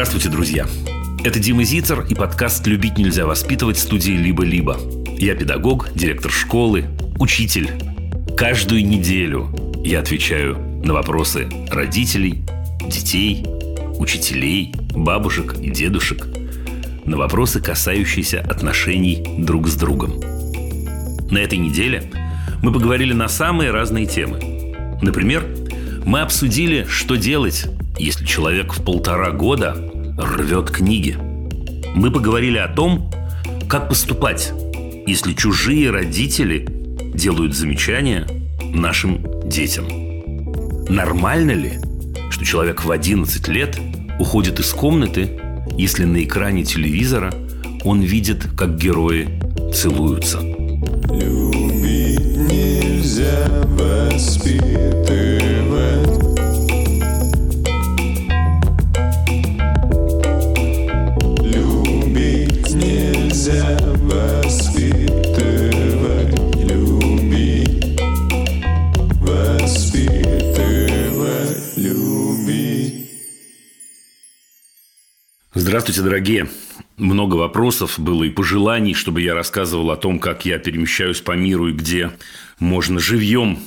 Здравствуйте, друзья! Это Дима Зицер и подкаст «Любить нельзя воспитывать» студии «Либо-либо». Я педагог, директор школы, учитель. Каждую неделю я отвечаю на вопросы родителей, детей, учителей, бабушек и дедушек, на вопросы, касающиеся отношений друг с другом. На этой неделе мы поговорили на самые разные темы. Например, мы обсудили, что делать, если человек в полтора года рвет книги. Мы поговорили о том, как поступать, если чужие родители делают замечания нашим детям. Нормально ли, что человек в 11 лет уходит из комнаты, если на экране телевизора он видит, как герои целуются? Любить нельзя воспитывать Здравствуйте, дорогие. Много вопросов было и пожеланий, чтобы я рассказывал о том, как я перемещаюсь по миру и где можно живьем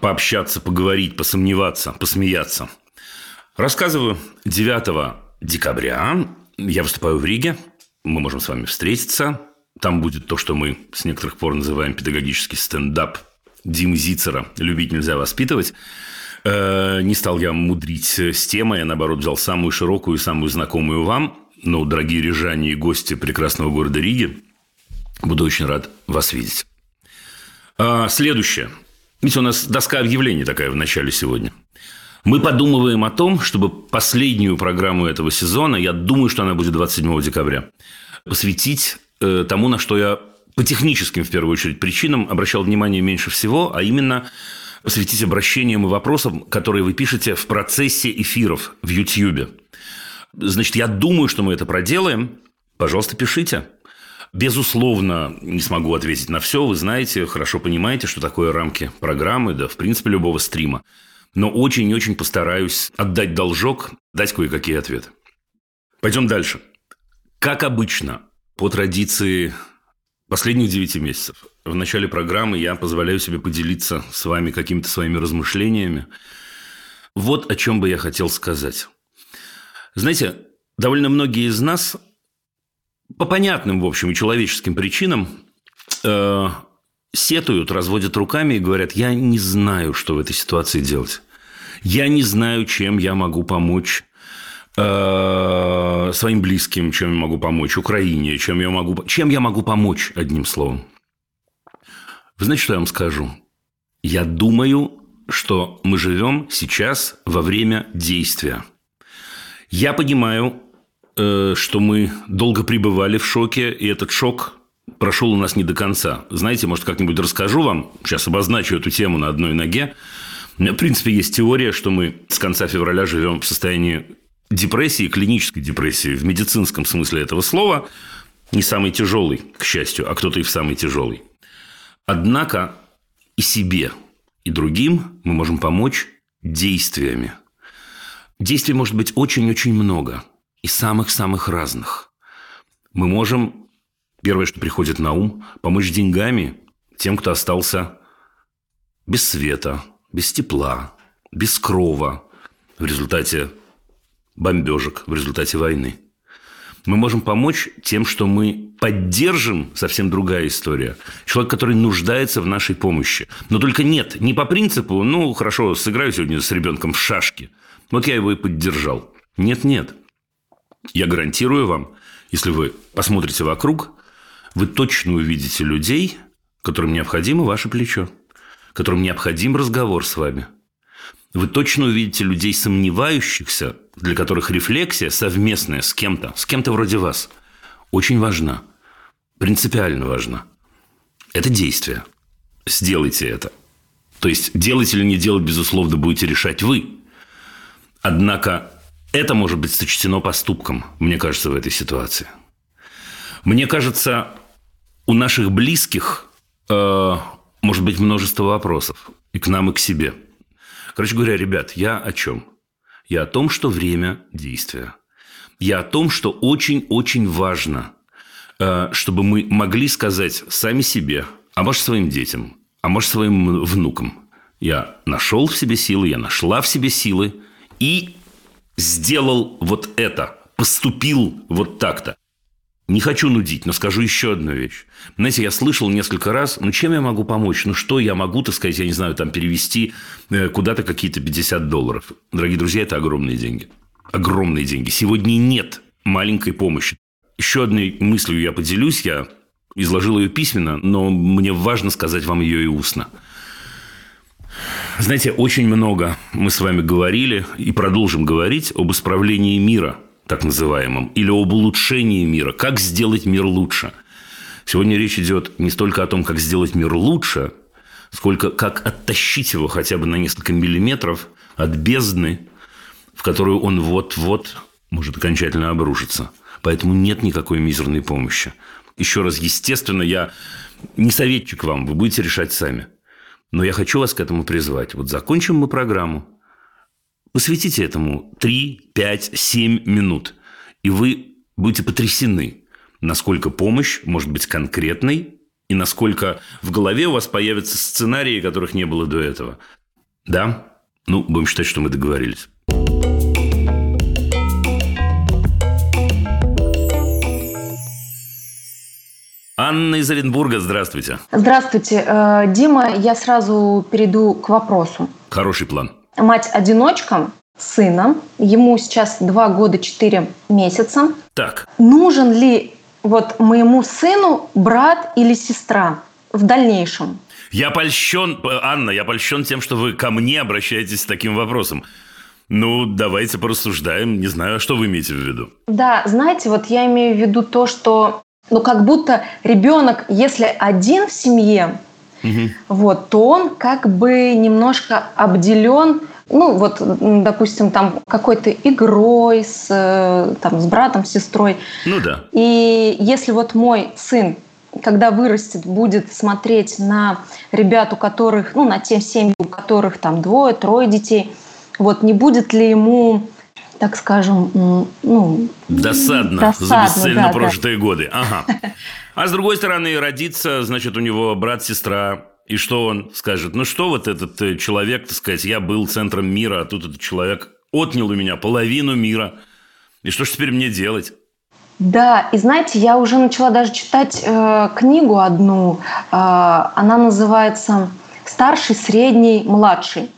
пообщаться, поговорить, посомневаться, посмеяться. Рассказываю 9 декабря. Я выступаю в Риге. Мы можем с вами встретиться. Там будет то, что мы с некоторых пор называем педагогический стендап Димы Зицера «Любить нельзя воспитывать». Э, не стал я мудрить с темой, я, наоборот, взял самую широкую и самую знакомую вам. Ну, дорогие рижане и гости прекрасного города Риги, буду очень рад вас видеть. А, следующее. Видите, у нас доска объявлений такая в начале сегодня. Мы подумываем о том, чтобы последнюю программу этого сезона, я думаю, что она будет 27 декабря, посвятить э, тому, на что я по техническим, в первую очередь, причинам обращал внимание меньше всего, а именно посвятить обращениям и вопросам, которые вы пишете в процессе эфиров в YouTube. Значит, я думаю, что мы это проделаем. Пожалуйста, пишите. Безусловно, не смогу ответить на все. Вы знаете, хорошо понимаете, что такое рамки программы, да, в принципе, любого стрима. Но очень и очень постараюсь отдать должок, дать кое-какие ответы. Пойдем дальше. Как обычно, по традиции последних 9 месяцев. В начале программы я позволяю себе поделиться с вами какими-то своими размышлениями. Вот о чем бы я хотел сказать. Знаете, довольно многие из нас по понятным, в общем, и человеческим причинам э, сетуют, разводят руками и говорят, я не знаю, что в этой ситуации делать. Я не знаю, чем я могу помочь Э, своим близким, чем я могу помочь, Украине, чем я могу, чем я могу помочь, одним словом. Вы знаете, что я вам скажу? Я думаю, что мы живем сейчас во время действия. Я понимаю, э, что мы долго пребывали в шоке, и этот шок прошел у нас не до конца. Знаете, может, как-нибудь расскажу вам, сейчас обозначу эту тему на одной ноге. У меня, в принципе, есть теория, что мы с конца февраля живем в состоянии депрессии, клинической депрессии в медицинском смысле этого слова, не самый тяжелый, к счастью, а кто-то и в самый тяжелый. Однако и себе, и другим мы можем помочь действиями. Действий может быть очень-очень много, и самых-самых разных. Мы можем, первое, что приходит на ум, помочь деньгами тем, кто остался без света, без тепла, без крова в результате бомбежек в результате войны. Мы можем помочь тем, что мы поддержим, совсем другая история, человек, который нуждается в нашей помощи. Но только нет, не по принципу, ну, хорошо, сыграю сегодня с ребенком в шашки. Вот я его и поддержал. Нет-нет. Я гарантирую вам, если вы посмотрите вокруг, вы точно увидите людей, которым необходимо ваше плечо, которым необходим разговор с вами – вы точно увидите людей сомневающихся, для которых рефлексия совместная с кем-то, с кем-то вроде вас, очень важна, принципиально важна. Это действие. Сделайте это. То есть, делать или не делать, безусловно, будете решать вы. Однако, это может быть сочтено поступком, мне кажется, в этой ситуации. Мне кажется, у наших близких э, может быть множество вопросов и к нам, и к себе – Короче говоря, ребят, я о чем? Я о том, что время действия. Я о том, что очень-очень важно, э, чтобы мы могли сказать сами себе, а может, своим детям, а может, своим внукам. Я нашел в себе силы, я нашла в себе силы и сделал вот это, поступил вот так-то. Не хочу нудить, но скажу еще одну вещь. Знаете, я слышал несколько раз, ну, чем я могу помочь? Ну, что я могу, так сказать, я не знаю, там, перевести э, куда-то какие-то 50 долларов. Дорогие друзья, это огромные деньги. Огромные деньги. Сегодня нет маленькой помощи. Еще одной мыслью я поделюсь. Я изложил ее письменно, но мне важно сказать вам ее и устно. Знаете, очень много мы с вами говорили и продолжим говорить об исправлении мира – так называемом, или об улучшении мира, как сделать мир лучше. Сегодня речь идет не столько о том, как сделать мир лучше, сколько как оттащить его хотя бы на несколько миллиметров от бездны, в которую он вот-вот может окончательно обрушиться. Поэтому нет никакой мизерной помощи. Еще раз, естественно, я не советчик вам, вы будете решать сами. Но я хочу вас к этому призвать. Вот закончим мы программу, Посвятите этому 3, 5, 7 минут, и вы будете потрясены, насколько помощь может быть конкретной и насколько в голове у вас появятся сценарии, которых не было до этого. Да? Ну, будем считать, что мы договорились. Анна из Оренбурга, здравствуйте. Здравствуйте. Э, Дима, я сразу перейду к вопросу. Хороший план мать-одиночка сына, ему сейчас 2 года 4 месяца. Так. Нужен ли вот моему сыну брат или сестра в дальнейшем? Я польщен, Анна, я польщен тем, что вы ко мне обращаетесь с таким вопросом. Ну, давайте порассуждаем. Не знаю, что вы имеете в виду. Да, знаете, вот я имею в виду то, что ну, как будто ребенок, если один в семье, угу. вот, то он как бы немножко обделен ну, вот, допустим, там какой-то игрой с, э, там, с братом, с сестрой. Ну да. И если вот мой сын когда вырастет, будет смотреть на ребят, у которых, ну, на те семьи, у которых там двое, трое детей, вот не будет ли ему так скажем, ну... Досадно, досадно за бесцельно да, прожитые да. годы. Ага. А с другой стороны, родится, значит, у него брат-сестра, и что он скажет? Ну, что вот этот э, человек, так сказать, я был центром мира, а тут этот человек отнял у меня половину мира. И что же теперь мне делать? Да, и знаете, я уже начала даже читать э, книгу одну. Э, она называется «Старший, средний, младший».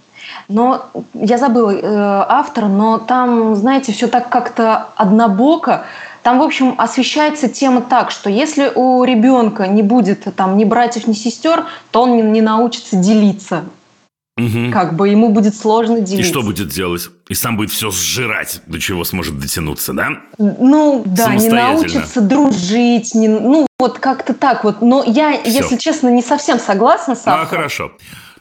Но я забыла э, автора, но там, знаете, все так как-то однобоко. Там, в общем, освещается тема так, что если у ребенка не будет там ни братьев, ни сестер, то он не, не научится делиться. Угу. Как бы ему будет сложно делиться. И что будет делать? И сам будет все сжирать, до чего сможет дотянуться, да? Ну, да, не научится дружить, не, ну, вот как-то так вот. Но я, все. если честно, не совсем согласна с автором. А, хорошо.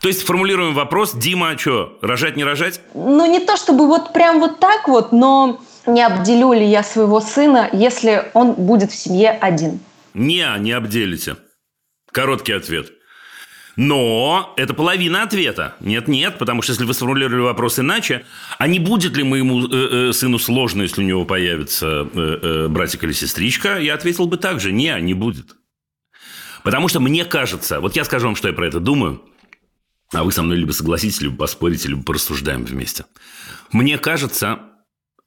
То есть формулируем вопрос, Дима, что, рожать, не рожать? Ну, не то чтобы вот прям вот так вот, но не обделю ли я своего сына, если он будет в семье один? Не, не обделите. Короткий ответ. Но это половина ответа. Нет-нет, потому что если вы сформулировали вопрос иначе, а не будет ли моему э, э, сыну сложно, если у него появится э, э, братик или сестричка, я ответил бы так же. Не, не будет. Потому что мне кажется, вот я скажу вам, что я про это думаю, а вы со мной либо согласитесь, либо поспорите, либо порассуждаем вместе. Мне кажется,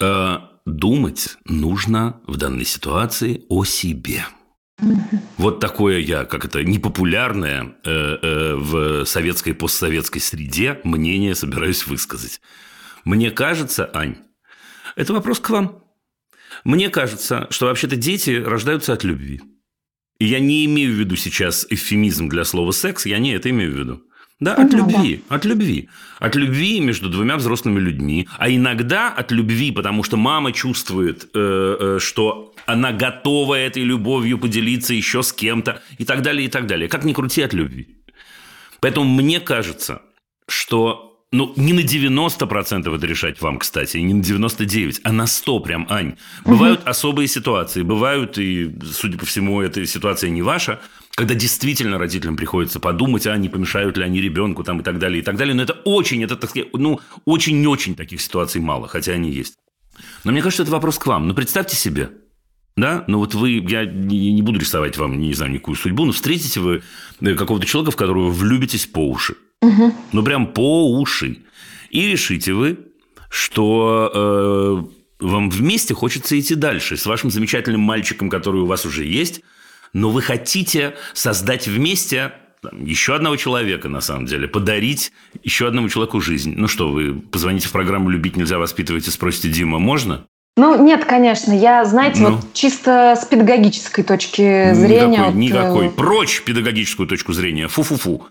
э, думать нужно в данной ситуации о себе. Вот такое я, как это, непопулярное э, э, в советской постсоветской среде мнение собираюсь высказать. Мне кажется, Ань, это вопрос к вам. Мне кажется, что вообще-то дети рождаются от любви. И я не имею в виду сейчас эвфемизм для слова секс, я не это имею в виду. Да, от любви, от любви. От любви между двумя взрослыми людьми. А иногда от любви, потому что мама чувствует, э, э, что она готова этой любовью поделиться еще с кем-то и так далее, и так далее. Как ни крути от любви. Поэтому мне кажется, что ну, не на 90% это решать вам, кстати, и не на 99%, а на 100 прям, Ань. Бывают угу. особые ситуации, бывают, и, судя по всему, эта ситуация не ваша, когда действительно родителям приходится подумать, а не помешают ли они ребенку там и так далее, и так далее. Но это очень, это, так сказать, ну, очень-очень таких ситуаций мало, хотя они есть. Но мне кажется, это вопрос к вам. Ну, представьте себе, да, ну вот вы, я не буду рисовать вам, не знаю, никакую судьбу, но встретите вы э, какого-то человека, в которого вы влюбитесь по уши. Угу. Ну, прям по уши. И решите вы, что э, вам вместе хочется идти дальше с вашим замечательным мальчиком, который у вас уже есть, но вы хотите создать вместе там, еще одного человека, на самом деле, подарить еще одному человеку жизнь. Ну что, вы позвоните в программу «Любить нельзя воспитывать» и спросите, Дима, можно? Ну, нет, конечно. Я, знаете, ну. вот чисто с педагогической точки зрения... Никакой, вот, никакой. Э, Прочь педагогическую точку зрения. Фу-фу-фу.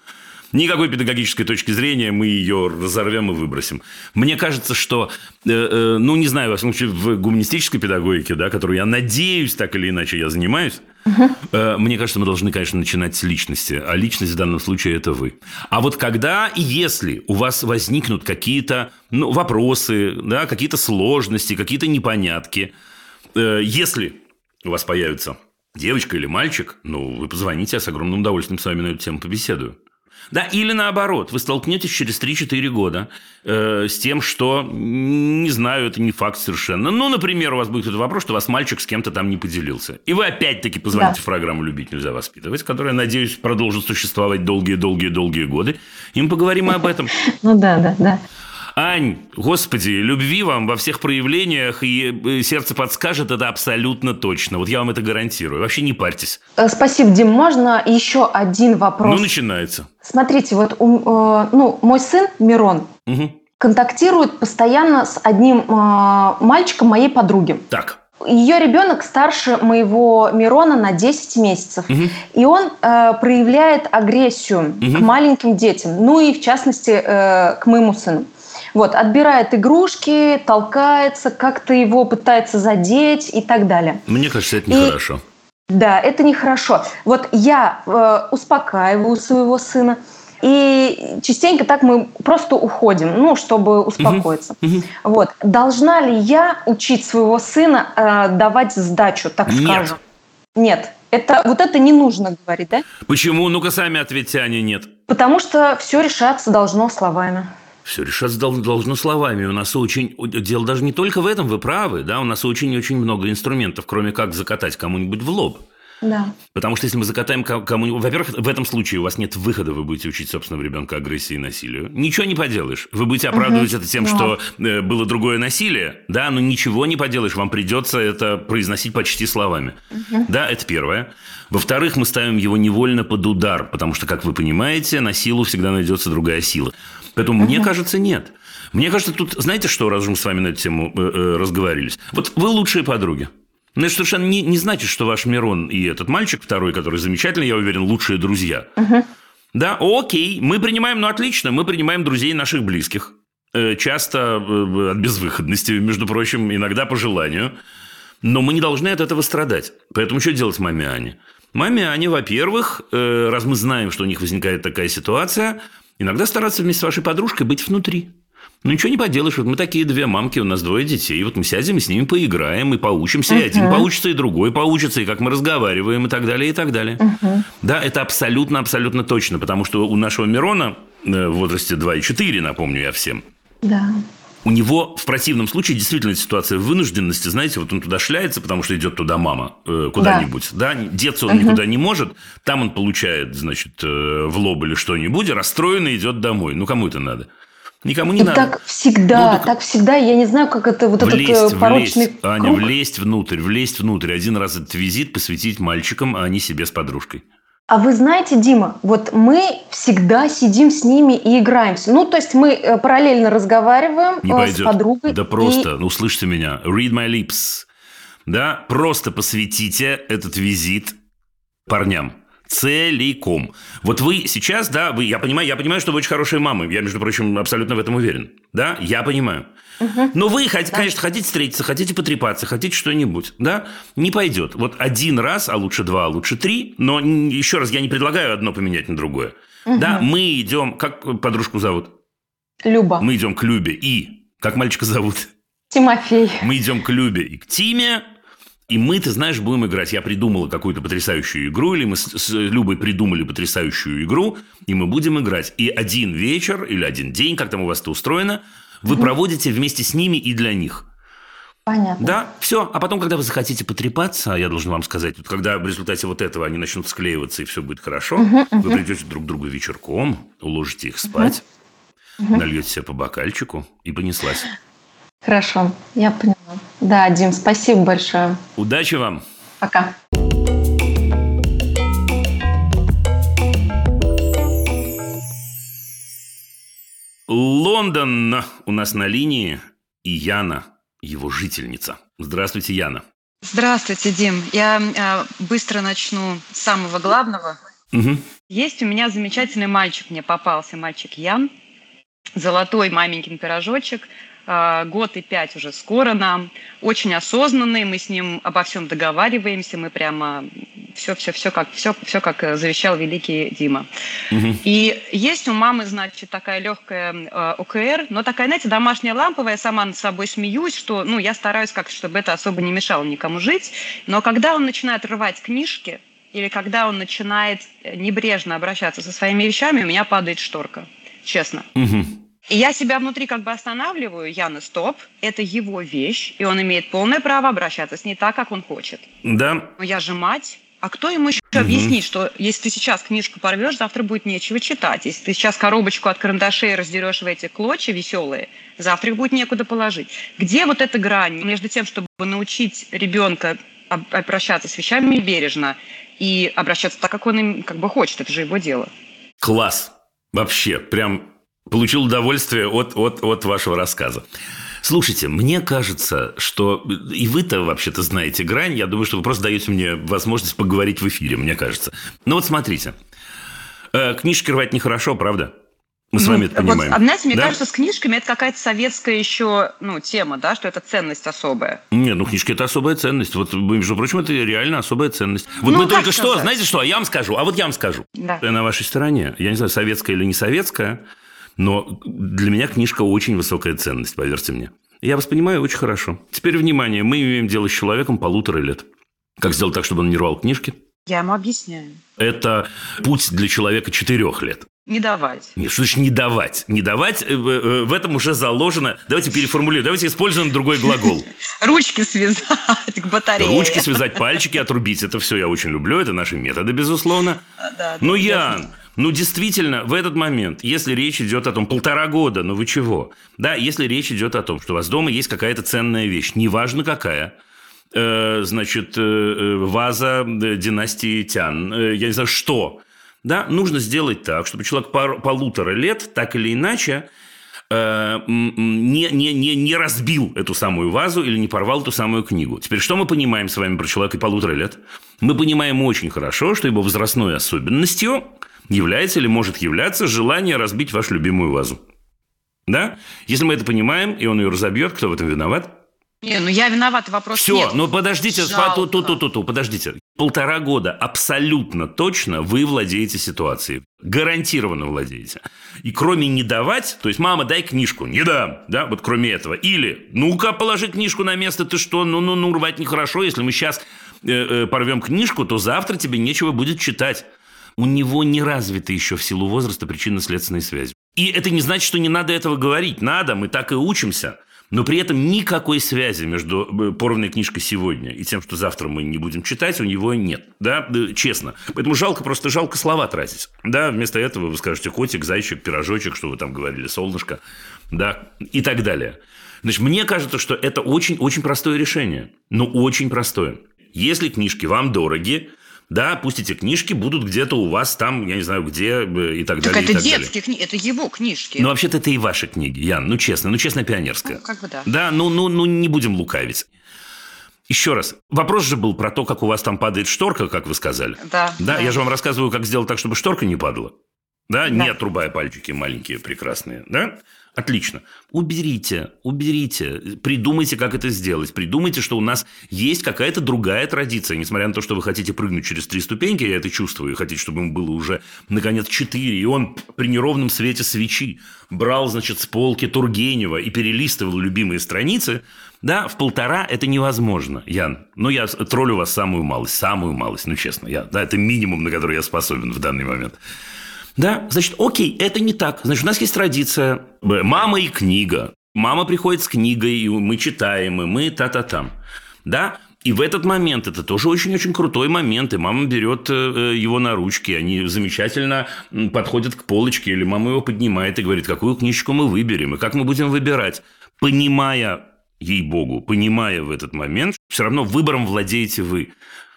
Никакой педагогической точки зрения мы ее разорвем и выбросим. Мне кажется, что, э, э, ну, не знаю, во всяком случае, в гуманистической педагогике, да, которую я надеюсь, так или иначе я занимаюсь, угу. э, мне кажется, мы должны, конечно, начинать с личности. А личность в данном случае – это вы. А вот когда и если у вас возникнут какие-то ну, вопросы, да, какие-то сложности, какие-то непонятки, э, если у вас появится девочка или мальчик, ну, вы позвоните, я с огромным удовольствием с вами на эту тему побеседую. Да, или наоборот, вы столкнетесь через 3-4 года э, с тем, что, не знаю, это не факт совершенно. Ну, например, у вас будет этот вопрос, что у вас мальчик с кем-то там не поделился. И вы опять-таки позвоните да. в программу «Любить нельзя воспитывать», которая, надеюсь, продолжит существовать долгие-долгие-долгие годы. И мы поговорим об этом. Ну да, да, да. Ань, господи, любви вам во всех проявлениях, и э, сердце подскажет это абсолютно точно. Вот я вам это гарантирую. Вообще не парьтесь. Э, спасибо, Дим. Можно еще один вопрос? Ну, начинается. Смотрите, вот э, ну, мой сын Мирон угу. контактирует постоянно с одним мальчиком моей подруги. Так. Ее ребенок старше моего Мирона на 10 месяцев. Угу. И он э, проявляет агрессию угу. к маленьким детям, ну и в частности э, к моему сыну. Вот, отбирает игрушки, толкается, как-то его пытается задеть и так далее. Мне кажется, это нехорошо. И, да, это нехорошо. Вот я э, успокаиваю своего сына, и частенько так мы просто уходим, ну, чтобы успокоиться. Угу. Угу. Вот. Должна ли я учить своего сына э, давать сдачу, так Нет. скажем? Нет. Это, вот это не нужно говорить, да? Почему? Ну-ка сами ответьте, Аня, нет. Потому что все решаться должно словами. Все решаться должно словами. У нас очень... Дело даже не только в этом, вы правы, да, у нас очень-очень много инструментов, кроме как закатать кому-нибудь в лоб. Да. Потому что если мы закатаем кому-нибудь... Во-первых, в этом случае у вас нет выхода, вы будете учить собственного ребенка агрессии и насилию. Ничего не поделаешь. Вы будете оправдывать угу. это тем, да. что э, было другое насилие, да, но ничего не поделаешь. Вам придется это произносить почти словами. Угу. Да, это первое. Во-вторых, мы ставим его невольно под удар, потому что, как вы понимаете, на силу всегда найдется другая сила. Поэтому мне кажется, нет. Мне кажется, тут, знаете что, раз мы с вами на эту тему э, э, разговаривались? Вот вы лучшие подруги. Но это совершенно не, не значит, что ваш Мирон и этот мальчик второй, который замечательный, я уверен, лучшие друзья. Угу. Да, окей, мы принимаем, ну отлично, мы принимаем друзей наших близких. Э, часто от безвыходности, между прочим, иногда по желанию. Но мы не должны от этого страдать. Поэтому что делать маме Ане? Маме Ане, во-первых, раз мы знаем, что у них возникает такая ситуация – Иногда стараться вместе с вашей подружкой быть внутри. Ну, ничего не поделаешь. Вот мы такие две мамки, у нас двое детей. Вот мы сядем и с ними поиграем, и поучимся. Uh-huh. И один поучится, и другой поучится, и как мы разговариваем, и так далее, и так далее. Uh-huh. Да, это абсолютно-абсолютно точно. Потому что у нашего Мирона э, в возрасте 2,4, напомню я всем, да у него в противном случае действительно ситуация вынужденности, знаете, вот он туда шляется, потому что идет туда мама э, куда-нибудь, да. да, деться он угу. никуда не может, там он получает, значит, э, в лоб или что-нибудь, расстроенный идет домой. Ну, кому это надо? Никому не и надо. Так всегда, ну, так... так всегда. Я не знаю, как это вот влезть, этот э, порочный влезть, круг. Аня, влезть внутрь, влезть внутрь. Один раз этот визит посвятить мальчикам, а не себе с подружкой. А вы знаете, Дима, вот мы всегда сидим с ними и играемся. Ну, то есть мы э, параллельно разговариваем Не э, пойдет. с подругой. Да просто, и... ну, услышьте меня. Read my lips. Да, просто посвятите этот визит парням целиком. Вот вы сейчас, да, вы, я понимаю, я понимаю, что вы очень хорошие мамы. Я, между прочим, абсолютно в этом уверен. Да, я понимаю. Но вы, да. конечно, хотите встретиться, хотите потрепаться, хотите что-нибудь, да? Не пойдет. Вот один раз, а лучше два, а лучше три. Но еще раз, я не предлагаю одно поменять на другое. Угу. Да, мы идем... Как подружку зовут? Люба. Мы идем к Любе и... Как мальчика зовут? Тимофей. Мы идем к Любе и к Тиме. И мы, ты знаешь, будем играть. Я придумала какую-то потрясающую игру, или мы с, с Любой придумали потрясающую игру, и мы будем играть. И один вечер или один день, как там у вас это устроено, вы угу. проводите вместе с ними и для них. Понятно. Да, все. А потом, когда вы захотите потрепаться, я должен вам сказать, вот когда в результате вот этого они начнут склеиваться и все будет хорошо, угу, вы придете друг к другу вечерком, уложите их спать, угу. нальете себе по бокальчику и понеслась. Хорошо, я поняла. Да, Дим, спасибо большое. Удачи вам. Пока. Лондон у нас на линии и Яна, его жительница. Здравствуйте, Яна. Здравствуйте, Дим. Я э, быстро начну с самого главного. Угу. Есть у меня замечательный мальчик, мне попался мальчик Ян. Золотой маменькин пирожочек – а, год и пять уже скоро нам, очень осознанный, мы с ним обо всем договариваемся, мы прямо все, все, все как, все, все как завещал великий Дима. Угу. И есть у мамы, значит, такая легкая э, ОКР, но такая, знаете, домашняя ламповая, я сама над собой смеюсь, что, ну, я стараюсь как чтобы это особо не мешало никому жить, но когда он начинает рвать книжки, или когда он начинает небрежно обращаться со своими вещами, у меня падает шторка, честно. Угу. И я себя внутри как бы останавливаю, Яна, стоп, это его вещь, и он имеет полное право обращаться с ней так, как он хочет. Да. Но я же мать, а кто ему еще угу. объяснит, что если ты сейчас книжку порвешь, завтра будет нечего читать. Если ты сейчас коробочку от карандашей раздерешь в эти клочья веселые, завтра их будет некуда положить. Где вот эта грань между тем, чтобы научить ребенка обращаться с вещами бережно и обращаться так, как он им как бы хочет, это же его дело. Класс. Вообще, прям получил удовольствие от, от, от вашего рассказа. Слушайте, мне кажется, что и вы-то вообще-то знаете грань. Я думаю, что вы просто даете мне возможность поговорить в эфире, мне кажется. Ну вот смотрите. Э, книжки рвать нехорошо, правда? Мы с вами это понимаем. Вот, знаете, мне да? кажется, с книжками это какая-то советская еще ну, тема, да, что это ценность особая. Не, ну книжки это особая ценность. Вот, между прочим, это реально особая ценность. Вот ну, мы только сказать? что, знаете что, я вам скажу, а вот я вам скажу. Да. Я на вашей стороне. Я не знаю, советская или не советская. Но для меня книжка очень высокая ценность, поверьте мне. Я вас понимаю очень хорошо. Теперь, внимание, мы имеем дело с человеком полутора лет. Как сделать так, чтобы он не рвал книжки? Я ему объясняю. Это путь для человека четырех лет. Не давать. Нет, что значит не давать? Не давать, э, э, в этом уже заложено... Давайте переформулируем, давайте используем другой глагол. Ручки связать к батарее. Ручки связать, пальчики отрубить. Это все я очень люблю, это наши методы, безусловно. Да, Но, Ян, ну, действительно, в этот момент, если речь идет о том, полтора года, ну вы чего? Да, если речь идет о том, что у вас дома есть какая-то ценная вещь, неважно какая, э, значит, э, э ваза э, династии Тян, э, я не знаю, что, да, нужно сделать так, чтобы человек пар, полутора лет, так или иначе, э, не, не, не, не разбил эту самую вазу или не порвал эту самую книгу. Теперь, что мы понимаем с вами про человека полутора лет? Мы понимаем очень хорошо, что его возрастной особенностью является или может являться желание разбить вашу любимую вазу. Да? Если мы это понимаем, и он ее разобьет, кто в этом виноват? Не, ну я виноват, вопрос Все, нет. ну подождите, ту, ту, ту, ту, ту, подождите. Полтора года абсолютно точно вы владеете ситуацией. Гарантированно владеете. И кроме не давать, то есть, мама, дай книжку. Не дам. Да, вот кроме этого. Или, ну-ка, положи книжку на место, ты что? Ну-ну-ну, рвать нехорошо. Если мы сейчас э, э, порвем книжку, то завтра тебе нечего будет читать у него не развиты еще в силу возраста причинно-следственные связи. И это не значит, что не надо этого говорить. Надо, мы так и учимся. Но при этом никакой связи между э, порванной книжкой сегодня и тем, что завтра мы не будем читать, у него нет. Да, честно. Поэтому жалко, просто жалко слова тратить. Да, вместо этого вы скажете котик, зайчик, пирожочек, что вы там говорили, солнышко, да, и так далее. Значит, мне кажется, что это очень-очень простое решение. Ну, очень простое. Если книжки вам дороги, да, пусть эти книжки будут где-то у вас там, я не знаю, где э, и так, так далее. Это так детские книги, это его книжки. Ну, вообще-то это и ваши книги, Ян, ну честно, ну честно пионерская. Ну, как бы да. Да, ну, ну, ну не будем лукавить. Еще раз. Вопрос же был про то, как у вас там падает шторка, как вы сказали. Да. Да, да. я же вам рассказываю, как сделать так, чтобы шторка не падала. Да, да. не отрубая пальчики маленькие, прекрасные. Да? Отлично. Уберите, уберите, придумайте, как это сделать. Придумайте, что у нас есть какая-то другая традиция. Несмотря на то, что вы хотите прыгнуть через три ступеньки, я это чувствую, и хотите, чтобы ему было уже, наконец, четыре. И он при неровном свете свечи брал, значит, с полки Тургенева и перелистывал любимые страницы. Да, в полтора это невозможно, Ян. Но я троллю вас самую малость, самую малость, ну, честно. Я, да, это минимум, на который я способен в данный момент. Да, значит, окей, это не так. Значит, у нас есть традиция. Мама и книга. Мама приходит с книгой, и мы читаем, и мы та-та-там. Да? И в этот момент, это тоже очень-очень крутой момент, и мама берет э, э, его на ручки, они замечательно подходят к полочке, или мама его поднимает и говорит, какую книжечку мы выберем, и как мы будем выбирать, понимая, ей-богу, понимая в этот момент, все равно выбором владеете вы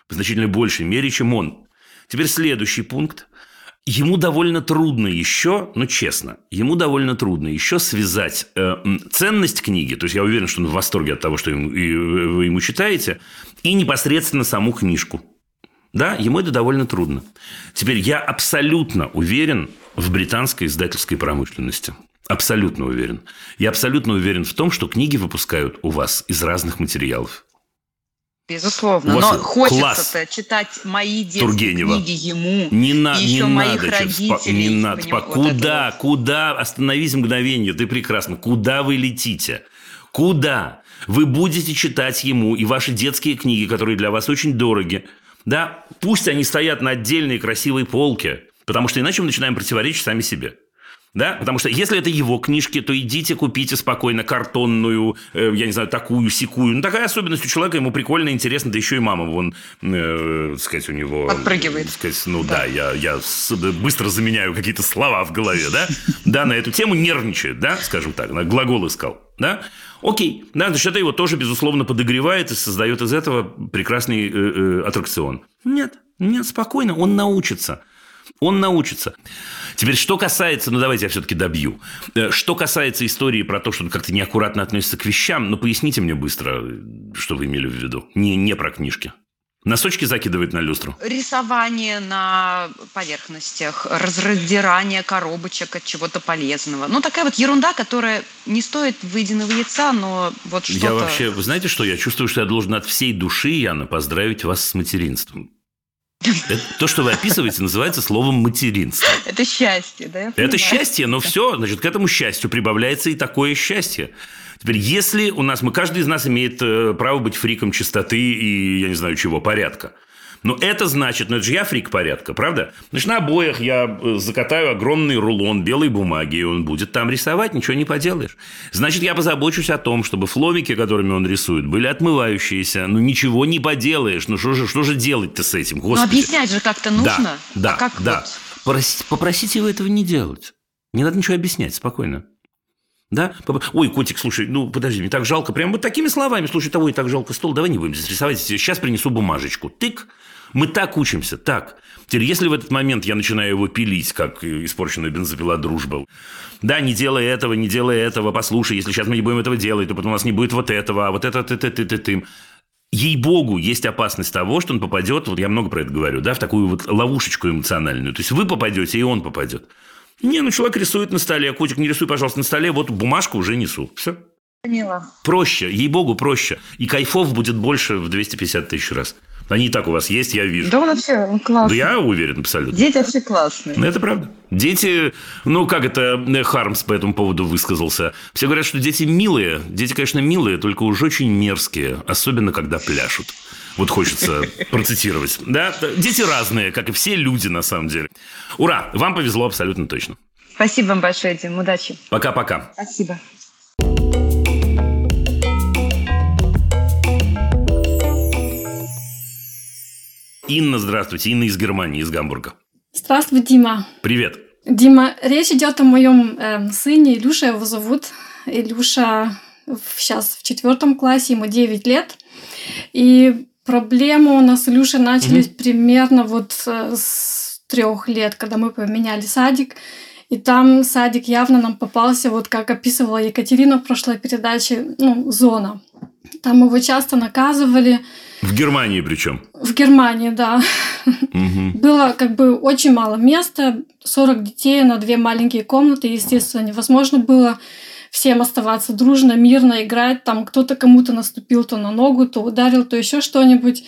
в значительно большей мере, чем он. Теперь следующий пункт. Ему довольно трудно еще, ну честно, ему довольно трудно еще связать э, ценность книги, то есть я уверен, что он в восторге от того, что ему, и, вы ему читаете, и непосредственно саму книжку. Да, ему это довольно трудно. Теперь я абсолютно уверен в британской издательской промышленности. Абсолютно уверен. Я абсолютно уверен в том, что книги выпускают у вас из разных материалов. Безусловно, но хочется читать мои детские Тургенева. книги ему, не на, и еще не моих надо, родителей. Не надо, по, куда, вот куда, остановись мгновение, ты прекрасно, куда вы летите? Куда? Вы будете читать ему и ваши детские книги, которые для вас очень дороги. Да, пусть они стоят на отдельной красивой полке, потому что иначе мы начинаем противоречить сами себе. Да? Потому что если это его книжки, то идите купите спокойно картонную, э, я не знаю, такую, секую. Ну, такая особенность у человека, ему прикольно, интересно, да еще и мама, вон, э, сказать, у него... Подпрыгивает. Сказать, ну да, да я, я быстро заменяю какие-то слова в голове, да? Да, на эту тему нервничает, да, скажем так, на глагол искал, да? Окей, да, значит, это его тоже, безусловно, подогревает и создает из этого прекрасный э, э, аттракцион. Нет, нет, спокойно, он научится. Он научится. Теперь, что касается, ну давайте я все-таки добью. Э, что касается истории про то, что он как-то неаккуратно относится к вещам, ну поясните мне быстро, что вы имели в виду. Не, не про книжки. Носочки закидывает на люстру? Рисование на поверхностях, раздирание коробочек от чего-то полезного. Ну, такая вот ерунда, которая не стоит выеденного яйца, но вот что-то... Я вообще, вы знаете что, я чувствую, что я должен от всей души, Яна, поздравить вас с материнством. То, что вы описываете, называется словом материнство. Это счастье, да? Это счастье, но все, значит, к этому счастью прибавляется и такое счастье. Теперь, если у нас, мы, каждый из нас имеет э, право быть фриком чистоты и, я не знаю чего, порядка – но это значит, ну это же я фрик порядка, правда? Значит, на обоях я э, закатаю огромный рулон белой бумаги, и он будет там рисовать, ничего не поделаешь. Значит, я позабочусь о том, чтобы фломики, которыми он рисует, были отмывающиеся. Ну, ничего не поделаешь. Ну, что же, что же делать-то с этим, господи? Ну, объяснять же как-то нужно. Да, а как да. Вот? Попросите его этого не делать. Не надо ничего объяснять, спокойно. Да? Ой, котик, слушай, ну подожди, мне так жалко. Прям вот такими словами. Слушай, того и так жалко стол, давай не будем здесь рисовать. Сейчас принесу бумажечку. Тык. Мы так учимся, так. Теперь, если в этот момент я начинаю его пилить, как испорченная бензопила дружба, да, не делай этого, не делай этого, послушай, если сейчас мы не будем этого делать, то потом у нас не будет вот этого, а вот это ты ты ты ты ты Ей-богу, есть опасность того, что он попадет, вот я много про это говорю, да, в такую вот ловушечку эмоциональную. То есть вы попадете, и он попадет. Не, ну человек рисует на столе, а котик не рисуй, пожалуйста, на столе, вот бумажку уже несу. Все. Поняла. Проще, ей-богу, проще. И кайфов будет больше в 250 тысяч раз. Они и так у вас есть, я вижу. Да он вообще классный. Да я уверен абсолютно. Дети вообще классные. Это правда. Дети, ну, как это э, Хармс по этому поводу высказался. Все говорят, что дети милые. Дети, конечно, милые, только уже очень мерзкие. Особенно, когда пляшут. Вот хочется процитировать. Да? Дети разные, как и все люди, на самом деле. Ура! Вам повезло абсолютно точно. Спасибо вам большое, Дим. Удачи. Пока-пока. Спасибо. Инна, здравствуйте. Инна из Германии, из Гамбурга. Здравствуй, Дима. Привет. Дима, речь идет о моем э, сыне Илюше, его зовут. Илюша сейчас в четвертом классе, ему 9 лет. И проблемы у нас с Илюшей начались угу. примерно вот э, с трех лет, когда мы поменяли садик. И там садик явно нам попался, вот как описывала Екатерина в прошлой передаче, ну, зона. Там его часто наказывали, в Германии причем? В Германии, да. Угу. Было как бы очень мало места, 40 детей на две маленькие комнаты, естественно, невозможно было всем оставаться дружно, мирно играть. Там кто-то кому-то наступил то на ногу, то ударил, то еще что-нибудь.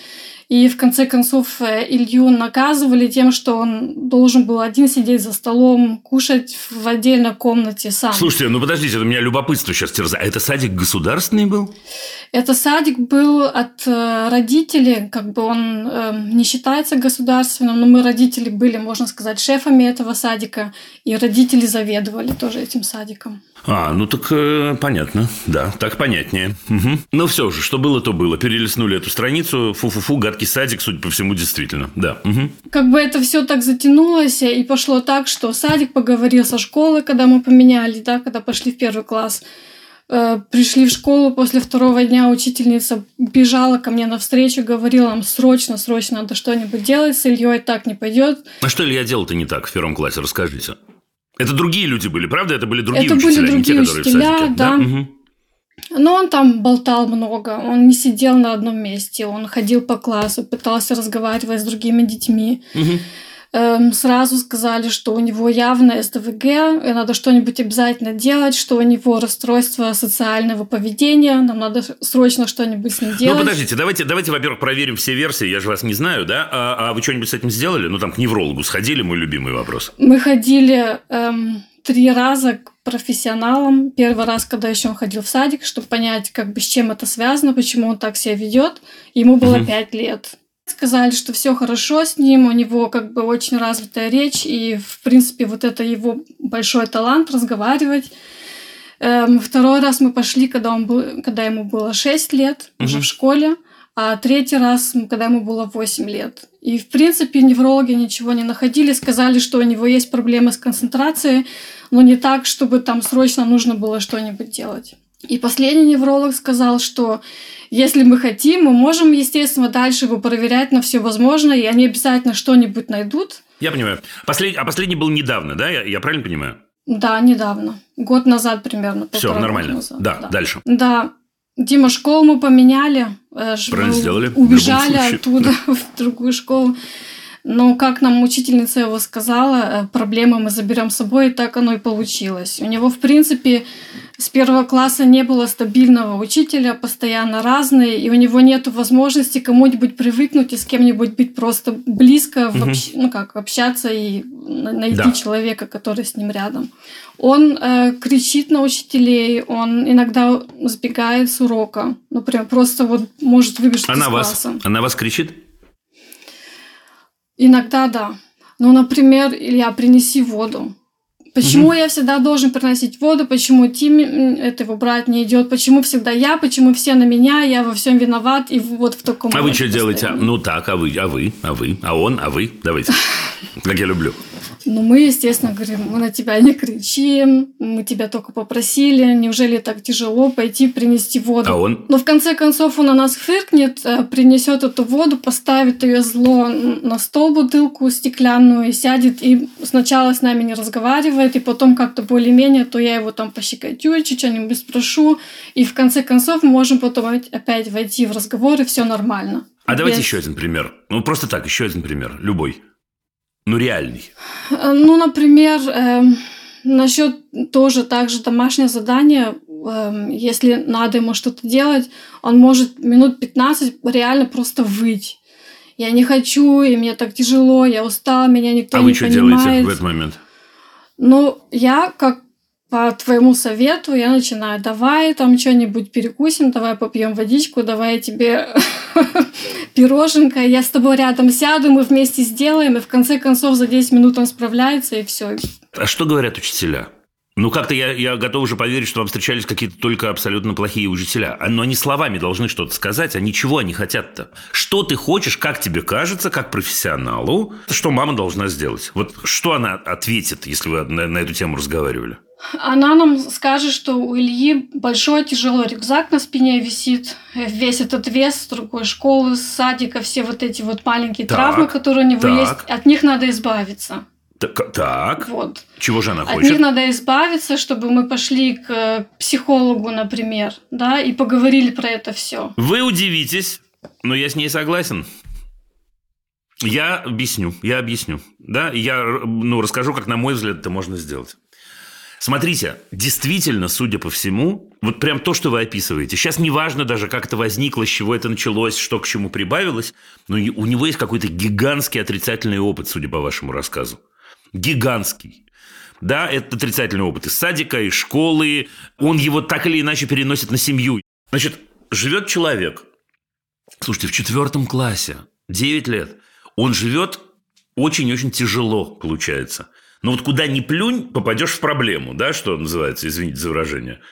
И в конце концов э, Илью наказывали тем, что он должен был один сидеть за столом, кушать в отдельной комнате сам. Слушайте, ну подождите, это у меня любопытство сейчас терзает. Это садик государственный был? Это садик был от э, родителей, как бы он э, не считается государственным, но мы родители были, можно сказать, шефами этого садика, и родители заведовали тоже этим садиком. А, ну так э, понятно, да, так понятнее. Угу. Ну все же, что было, то было. Перелистнули эту страницу, фу-фу-фу, гадкий садик, судя по всему, действительно, да. Угу. Как бы это все так затянулось, и пошло так, что садик поговорил со школы, когда мы поменяли, да, когда пошли в первый класс. Э, пришли в школу после второго дня, учительница бежала ко мне навстречу, говорила нам срочно, срочно надо что-нибудь делать, с Ильей так не пойдет. А что Илья делал-то не так в первом классе, расскажите. Это другие люди были, правда? Это были другие Это учителя, были другие не те, учителя, в садике, да. да? Угу. Но он там болтал много, он не сидел на одном месте, он ходил по классу, пытался разговаривать с другими детьми. Угу. Эм, сразу сказали, что у него явно СДВГ, и надо что-нибудь обязательно делать, что у него расстройство социального поведения, нам надо срочно что-нибудь с ним Ну, делать. подождите, давайте, давайте, во-первых, проверим все версии, я же вас не знаю, да? А, а вы что-нибудь с этим сделали? Ну, там, к неврологу сходили, мой любимый вопрос. Мы ходили эм, три раза к профессионалам. Первый раз, когда еще он ходил в садик, чтобы понять, как бы с чем это связано, почему он так себя ведет. Ему было Мгм. пять лет. Сказали, что все хорошо с ним, у него как бы очень развитая речь, и, в принципе, вот это его большой талант разговаривать. Эм, второй раз мы пошли, когда, он был, когда ему было 6 лет, уже Мгм. в школе, а третий раз, когда ему было 8 лет. И, в принципе, неврологи ничего не находили, сказали, что у него есть проблемы с концентрацией, но не так, чтобы там срочно нужно было что-нибудь делать. И последний невролог сказал, что если мы хотим, мы можем, естественно, дальше его проверять на все возможное, и они обязательно что-нибудь найдут. Я понимаю. Послед... А последний был недавно, да? Я, я правильно понимаю? Да, недавно. Год назад примерно. Все, нормально. назад, Да, дальше. Да. Дима, школу мы поменяли. э, Правильно сделали, в Убежали случае. оттуда в другую школу. Но, как нам учительница его сказала, э, проблемы мы заберем с собой, и так оно и получилось. У него, в принципе, с первого класса не было стабильного учителя, постоянно разные, и у него нет возможности кому-нибудь привыкнуть и с кем-нибудь быть просто близко, Мгм. общ- ну как, общаться и на- найти Да. человека, который с ним рядом. Он э, кричит на учителей, он иногда сбегает с урока. Ну, прям просто вот может выбежать Она из вас, класса. она вас кричит? Иногда да. Ну, например, Илья, принеси воду. Почему я всегда должен приносить воду? Почему Тим м, это его брат не идет? Почему всегда я? Почему все на меня? Я во всем виноват. И вот в таком. А вы что делаете? состоянии. Ну так, а вы, а вы, а вы, а он, а вы? Давайте. Как я люблю. Ну, мы, естественно, говорим, мы на тебя не кричим, мы тебя только попросили, неужели так тяжело пойти принести воду? А он? Но в конце концов он на нас фыркнет, э, принесет эту воду, поставит ее зло на стол бутылку стеклянную и сядет и сначала с нами не разговаривает, и потом как-то более-менее, то я его там пощекотю, что-нибудь спрошу, и в конце концов мы можем потом опять войти в разговор, и все нормально. А давайте Без- еще один пример. Ну, просто так, еще один пример. Любой. Ну, реальный. Э, Ну, например, эм, насчет тоже также домашнее задание, эм, если надо ему что-то делать, он может минут 15 реально просто выть. Я не хочу, и мне так тяжело, я устал, меня никто а не вы что понимает. делаете в этот момент? Ну, я как по твоему совету, я начинаю, давай там что-нибудь перекусим, давай попьем водичку, давай я тебе пироженка, я с тобой рядом сяду, мы вместе сделаем, и в конце концов за 10 минут он справляется, и все. А что говорят учителя? Ну, как-то я, я готов уже поверить, что вам встречались какие-то только абсолютно плохие учителя. А- Но они словами должны что-то сказать, а ничего они хотят-то. Что ты хочешь, как тебе кажется, как профессионалу, что мама должна сделать? Вот что она ответит, если вы на, на эту тему разговаривали? Она нам скажет, что у Ильи большой тяжелый рюкзак на спине висит, весь этот вес с другой школы, с садика, все вот эти вот маленькие Так, травмы, которые у него так. есть, от них надо избавиться. Так, так. Вот. чего же она От хочет? них надо избавиться, чтобы мы пошли к э, психологу, например, да, и поговорили про это все. Вы удивитесь, но я с ней согласен. Я объясню, я объясню. Да, я ну, расскажу, как, на мой взгляд, это можно сделать. Смотрите, действительно, судя по всему, вот прям то, что вы описываете. Сейчас не важно даже, как это возникло, с чего это началось, что к чему прибавилось, но у него есть какой-то гигантский отрицательный опыт, судя по вашему рассказу. Гигантский. Да, это отрицательный опыт из садика, из школы. Он его так или иначе переносит на семью. Значит, живет человек, слушайте, в четвертом классе, 9 лет, он живет очень-очень тяжело, получается. Но вот куда ни плюнь, попадешь в проблему, да, что называется, извините за выражение –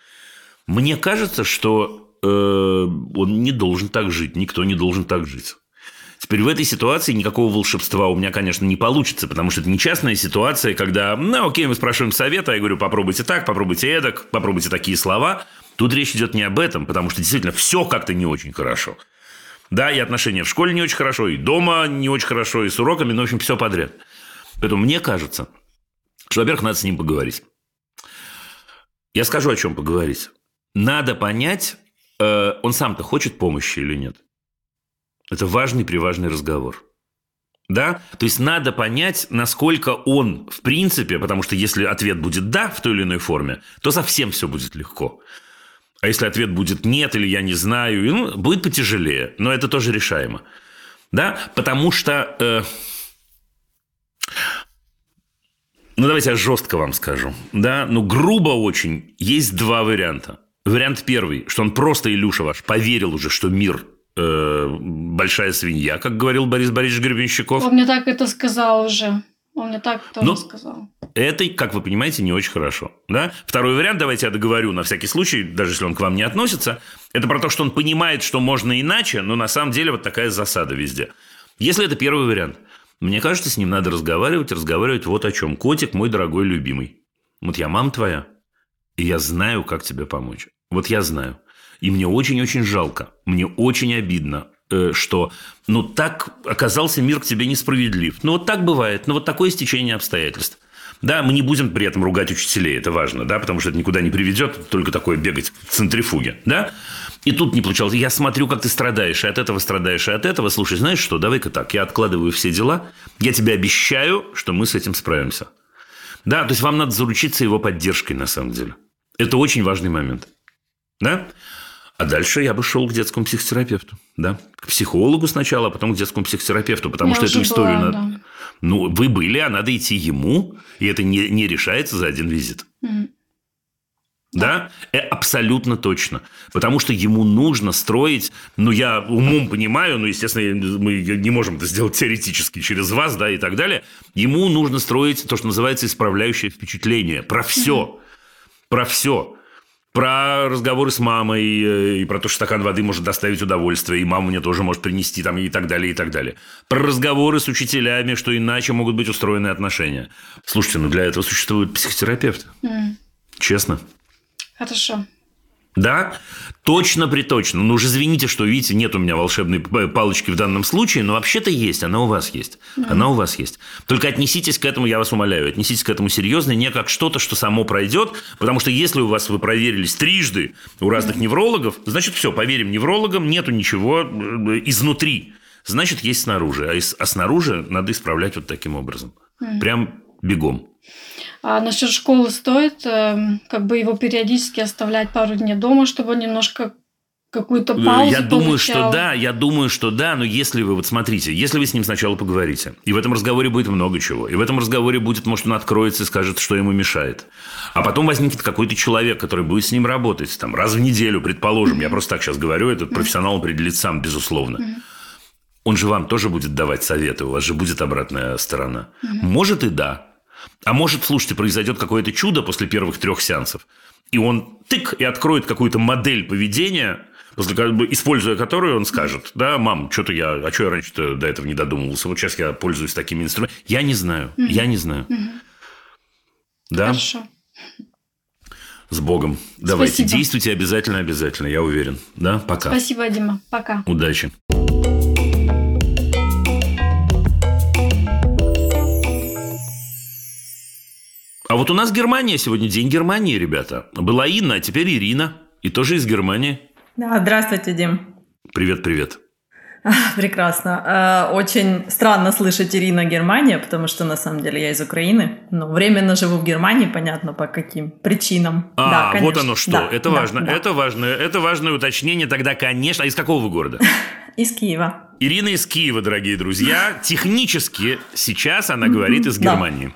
мне кажется, что э, он не должен так жить, никто не должен так жить. Теперь в этой ситуации никакого волшебства у меня, конечно, не получится, потому что это не частная ситуация, когда, ну, окей, мы спрашиваем совета, я говорю, попробуйте так, попробуйте эдак, попробуйте такие слова. Тут речь идет не об этом, потому что действительно все как-то не очень хорошо. Да, и отношения в школе не очень хорошо, и дома не очень хорошо, и с уроками, ну, в общем, все подряд. Поэтому мне кажется, что, во-первых, надо с ним поговорить. Я скажу, о чем поговорить. Надо понять, э, он сам-то хочет помощи или нет. Это важный приважный разговор. Да? То есть надо понять, насколько он, в принципе, потому что если ответ будет «да» в той или иной форме, то совсем все будет легко. А если ответ будет «нет» или «я не знаю», ну, будет потяжелее. Но это тоже решаемо. Да? Потому что... Э, ну, давайте я жестко вам скажу. Да? Ну, грубо очень. Есть два варианта. Вариант первый, что он просто, Илюша ваш, поверил уже, что мир э, большая свинья, как говорил Борис Борисович Гребенщиков. Он мне так это сказал уже. Он мне так тоже Но ну, сказал. Это, как вы понимаете, не очень хорошо. Да? Второй вариант, давайте я договорю на всякий случай, даже если он к вам не относится, это про то, что он понимает, что можно иначе, но на самом деле вот такая засада везде. Если это первый вариант, мне кажется, с ним надо разговаривать, разговаривать вот о чем. Котик мой дорогой любимый. Вот я мам твоя, и я знаю, как тебе помочь. Вот я знаю. И мне очень-очень жалко. Мне очень обидно, э, что ну так оказался мир к тебе несправедлив. Ну вот так бывает. Ну вот такое стечение обстоятельств. Да, мы не будем при этом ругать учителей, это важно, да, потому что это никуда не приведет, только такое бегать в центрифуге, да. И тут не получалось. Я смотрю, как ты страдаешь, и от этого страдаешь, и от этого. Слушай, знаешь что, давай-ка так, я откладываю все дела, я тебе обещаю, что мы с этим справимся. Да, то есть вам надо заручиться его поддержкой, на самом деле. Это очень важный момент. Да? А дальше я бы шел к детскому психотерапевту. Да? К психологу сначала, а потом к детскому психотерапевту. Потому я что эту историю была, надо... Да. Ну, вы были, а надо идти ему. И это не, не решается за один визит. Mm. Да? да? Э, абсолютно точно. Потому что ему нужно строить, ну, я умом понимаю, но, естественно, мы не можем это сделать теоретически через вас, да, и так далее. Ему нужно строить то, что называется исправляющее впечатление. Про все. Mm-hmm. Про все про разговоры с мамой, э, и про то, что стакан воды может доставить удовольствие, и мама мне тоже может принести, там, и так далее, и так далее. Про разговоры с учителями, что иначе могут быть устроены отношения. Слушайте, ну для этого существует психотерапевт. Mm. Честно. Хорошо. Да, точно приточно. Ну, уже извините, что, видите, нет у меня волшебной палочки в данном случае, но вообще-то есть, она у вас есть. Mm-hmm. Она у вас есть. Только отнеситесь к этому, я вас умоляю, отнеситесь к этому серьезно, не как что-то, что само пройдет, потому что если у вас вы проверились трижды у разных mm-hmm. неврологов, значит, все, поверим неврологам, нету ничего э, изнутри. Значит, есть снаружи. А, из, а снаружи надо исправлять вот таким образом. Mm-hmm. Прям бегом. А насчет школы стоит э, как бы его периодически оставлять пару дней дома, чтобы он немножко какую-то э, паузу Я думаю, что да, я думаю, что да, но если вы, вот смотрите, если вы с ним сначала поговорите, и в этом разговоре будет много чего, и в этом разговоре будет, может, он откроется и скажет, что ему мешает, а потом возникнет какой-то человек, который будет с ним работать, там, раз в неделю, предположим, я просто так сейчас говорю, этот профессионал определит сам, безусловно. Он же вам тоже будет давать советы, у вас же будет обратная сторона. Может и да, а может, слушайте, произойдет какое-то чудо после первых трех сеансов, и он тык и откроет какую-то модель поведения, после, используя которую он скажет, да, мам, что-то я, а что я раньше до этого не додумывался, вот сейчас я пользуюсь такими инструментами. Я не знаю, угу. я не знаю. Угу. Да? Хорошо. С Богом. Давайте, Спасибо. действуйте обязательно, обязательно, я уверен. Да, пока. Спасибо, Дима. Пока. Удачи. А вот у нас Германия сегодня, День Германии, ребята. Была Инна, а теперь Ирина. И тоже из Германии. Да, здравствуйте, Дим. Привет, привет. Прекрасно. Э, очень странно слышать Ирина Германия, потому что на самом деле я из Украины, но временно живу в Германии, понятно по каким причинам. А, да, конечно. вот оно что. Да, это да, важно. Да. Это важно. Это важное уточнение. Тогда, конечно. А из какого вы города? Из Киева. Ирина из Киева, дорогие друзья. Технически сейчас она говорит из Германии.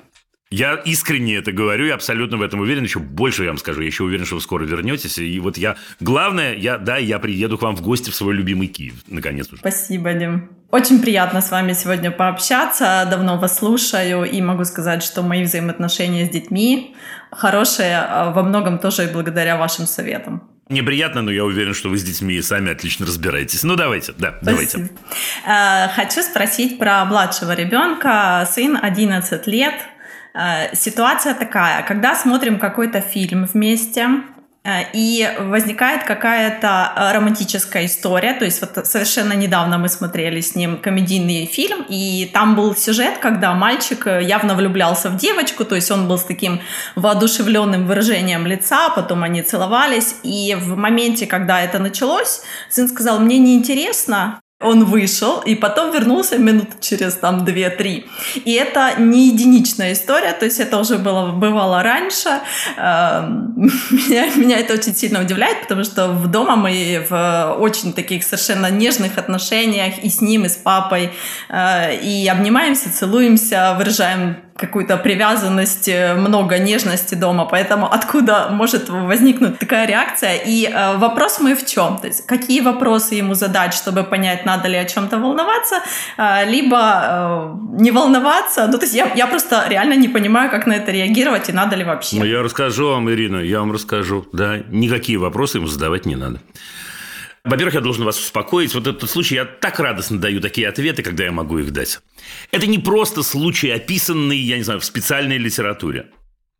Я искренне это говорю, я абсолютно в этом уверен. Еще больше я вам скажу. Я еще уверен, что вы скоро вернетесь. И вот я... Главное, я, да, я приеду к вам в гости в свой любимый Киев. Наконец уже. Спасибо, Дим. Очень приятно с вами сегодня пообщаться. Давно вас слушаю. И могу сказать, что мои взаимоотношения с детьми хорошие а во многом тоже и благодаря вашим советам. Неприятно, но я уверен, что вы с детьми сами отлично разбираетесь. Ну, давайте, да, Спасибо. давайте. Э, хочу спросить про младшего ребенка. Сын 11 лет, ситуация такая, когда смотрим какой-то фильм вместе, э, и возникает какая-то э, романтическая история. То есть вот совершенно недавно мы смотрели с ним комедийный фильм, и там был сюжет, когда мальчик явно влюблялся в девочку, то есть он был с таким воодушевленным выражением лица, потом они целовались, и в моменте, когда это началось, сын сказал, мне неинтересно, он вышел и потом вернулся минут через там 2-3. И это не единичная история, то есть это уже было, бывало раньше. Эм, меня, меня это очень сильно удивляет, потому что в дома мы в очень таких совершенно нежных отношениях и с ним, и с папой. Э, и обнимаемся, целуемся, выражаем какую-то привязанность, э, много нежности дома, поэтому откуда может возникнуть такая реакция? И э, вопрос мой в чем? То есть какие вопросы ему задать, чтобы понять, надо ли о чем-то волноваться, э, либо э, не волноваться. Ну, то есть я, я просто реально не понимаю, как на это реагировать и надо ли вообще. Ну, я расскажу вам, Ирина, я вам расскажу. Да, никакие вопросы ему задавать не надо. Во-первых, я должен вас успокоить. Вот этот случай, я так радостно даю такие ответы, когда я могу их дать. Это не просто случай, описанный, я не знаю, в специальной литературе.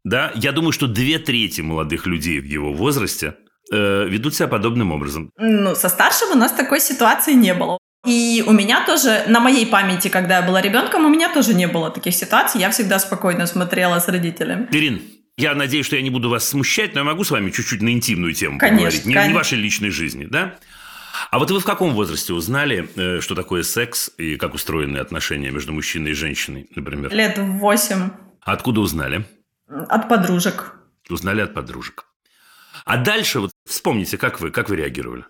Да, я думаю, что две трети молодых людей в его возрасте э, ведут себя подобным образом. Ну, со старшим у нас такой ситуации не было. И у меня тоже, на моей памяти, когда я была ребенком, у меня тоже не было таких ситуаций. Я всегда спокойно смотрела с родителями. Ирин, я надеюсь, что я не буду вас смущать, но я могу с вами чуть-чуть на интимную тему конечно, поговорить. Не, конечно. не вашей личной жизни, да? А вот вы в каком возрасте узнали, э, что такое секс и как устроены отношения между мужчиной и женщиной, например? Лет восемь. Откуда узнали? От подружек. Узнали от подружек. А дальше вот вспомните, как вы, как вы реагировали?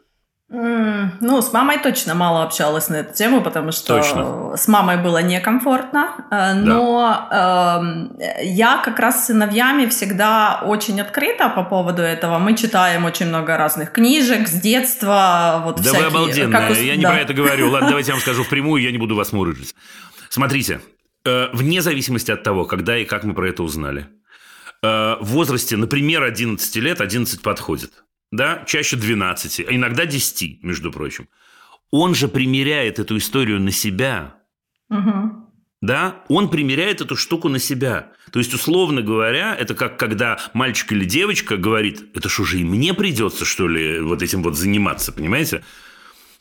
Ну, с мамой точно мало общалась на эту тему, потому что точно. с мамой было некомфортно. Э, но да. э, я как раз с сыновьями всегда очень открыта по поводу этого. Мы читаем очень много разных книжек с детства. Вот да всякие, вы обалденная. Как... Я не да. про это говорю. Ладно, давайте я вам скажу впрямую, я не буду вас мурыжить. Смотрите, э, вне зависимости от того, когда и как мы про это узнали. Э, в возрасте, например, 11 лет 11 подходит – да, чаще 12, а иногда 10, между прочим. Он же примеряет эту историю на себя. Угу. Да, он примеряет эту штуку на себя. То есть, условно говоря, это как когда мальчик или девочка говорит, это что же и мне придется, что ли, вот этим вот заниматься, понимаете?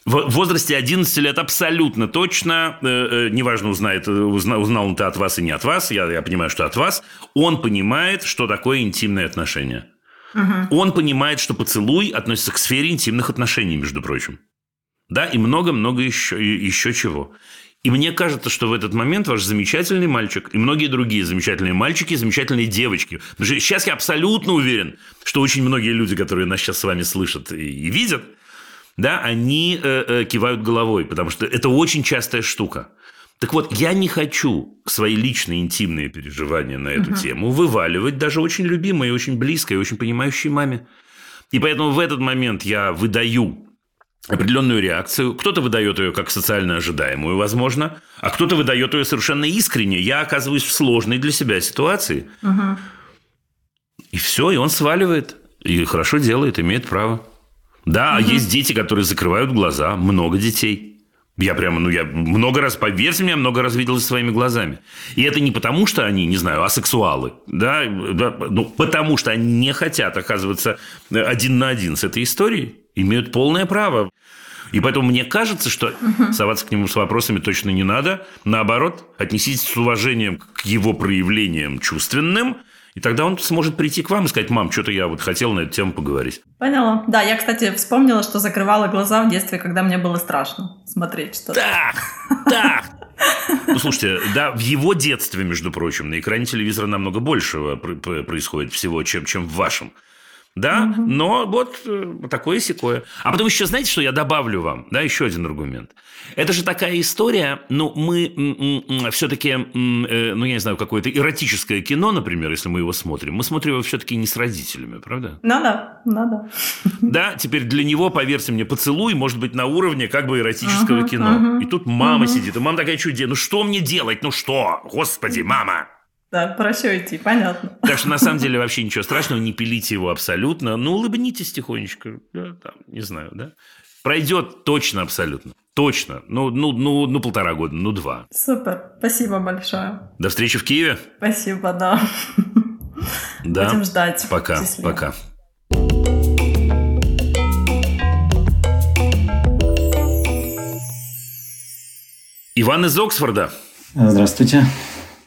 В возрасте 11 лет абсолютно точно, э, э, неважно, узнает, узнал, узнал он это от вас и не от вас, я, я понимаю, что от вас, он понимает, что такое интимные отношения. Угу. Он понимает, что поцелуй относится к сфере интимных отношений, между прочим. Да, и много-много еще, еще чего. И мне кажется, что в этот момент ваш замечательный мальчик и многие другие замечательные мальчики, замечательные девочки. Потому что сейчас я абсолютно уверен, что очень многие люди, которые нас сейчас с вами слышат и, и видят, да, они э, э, кивают головой, потому что это очень частая штука. Так вот, я не хочу свои личные интимные переживания на эту угу. тему вываливать даже очень любимой, очень близкой, очень понимающей маме. И поэтому в этот момент я выдаю определенную реакцию. Кто-то выдает ее как социально ожидаемую, возможно, а кто-то выдает ее совершенно искренне. Я оказываюсь в сложной для себя ситуации. Угу. И все, и он сваливает. И хорошо делает, имеет право. Да, угу. есть дети, которые закрывают глаза, много детей. Я прямо, ну, я много раз, поверьте мне, много раз видел своими глазами. И это не потому, что они, не знаю, асексуалы, да, да ну, потому что они не хотят оказываться один на один с этой историей, имеют полное право. И поэтому мне кажется, что угу. соваться к нему с вопросами точно не надо. Наоборот, отнеситесь с уважением к его проявлениям чувственным И тогда он сможет прийти к вам и сказать, мам, что-то я вот хотел на эту тему поговорить. Поняла. Да, я, кстати, вспомнила, что закрывала глаза в детстве, когда мне было страшно смотреть что-то. Так, так. Ну, слушайте, да, в его детстве, между прочим, на экране телевизора намного большего происходит всего, чем, чем в вашем да, угу. но вот э, такое секое. А потом еще знаете, что я добавлю вам, да, еще один аргумент. Это же такая история, ну, мы все-таки, э, ну, я не знаю, какое-то эротическое кино, например, если мы его смотрим, мы смотрим его все-таки не с родителями, правда? Ну да, ну да. Теперь для него, поверьте мне, поцелуй может быть на уровне как бы эротического uh кино. uh И тут мама uh сидит, и мама такая чудесная, ну что мне делать, ну что, господи, мама. Да, проще идти, понятно. Так что на самом деле вообще ничего страшного, не пилите его абсолютно. Ну, улыбнитесь тихонечко, да, там, не знаю, да. Пройдет точно абсолютно. Точно. Ну, ну, ну, ну, полтора года, ну, два. Супер. Спасибо большое. До встречи в Киеве. Спасибо, да. Да. Будем ждать. Пока. Счастливо. Пока. Иван из Оксфорда. Здравствуйте.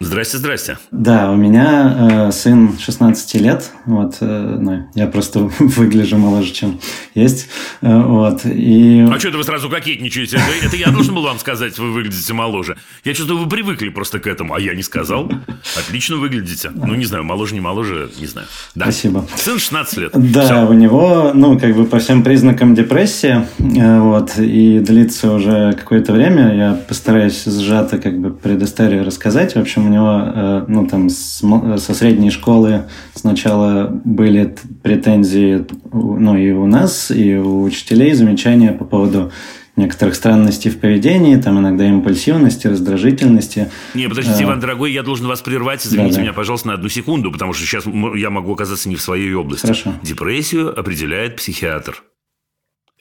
Здрасте, здрасте. Да, у меня э, сын 16 лет, вот, э, ну, я просто выгляжу моложе, чем есть, э, вот, и... А что это вы сразу кокетничаете? Это, это я должен был вам сказать, вы выглядите моложе. Я чувствую, вы привыкли просто к этому, а я не сказал. Отлично выглядите. Ну, не знаю, моложе, не моложе, не знаю. Да. Спасибо. Сын 16 лет. Да, Все. у него, ну, как бы по всем признакам депрессия, э, вот, и длится уже какое-то время, я постараюсь сжато как бы предысторию рассказать. В общем, у него, э, ну, там, со средней школы сначала были претензии, ну, и у нас, и у учителей замечания по поводу некоторых странностей в поведении, там иногда импульсивности, раздражительности. Не, подождите, а... Иван, дорогой, я должен вас прервать. Извините да, да. меня, пожалуйста, на одну секунду, потому что сейчас я могу оказаться не в своей области. Хорошо. Депрессию определяет психиатр.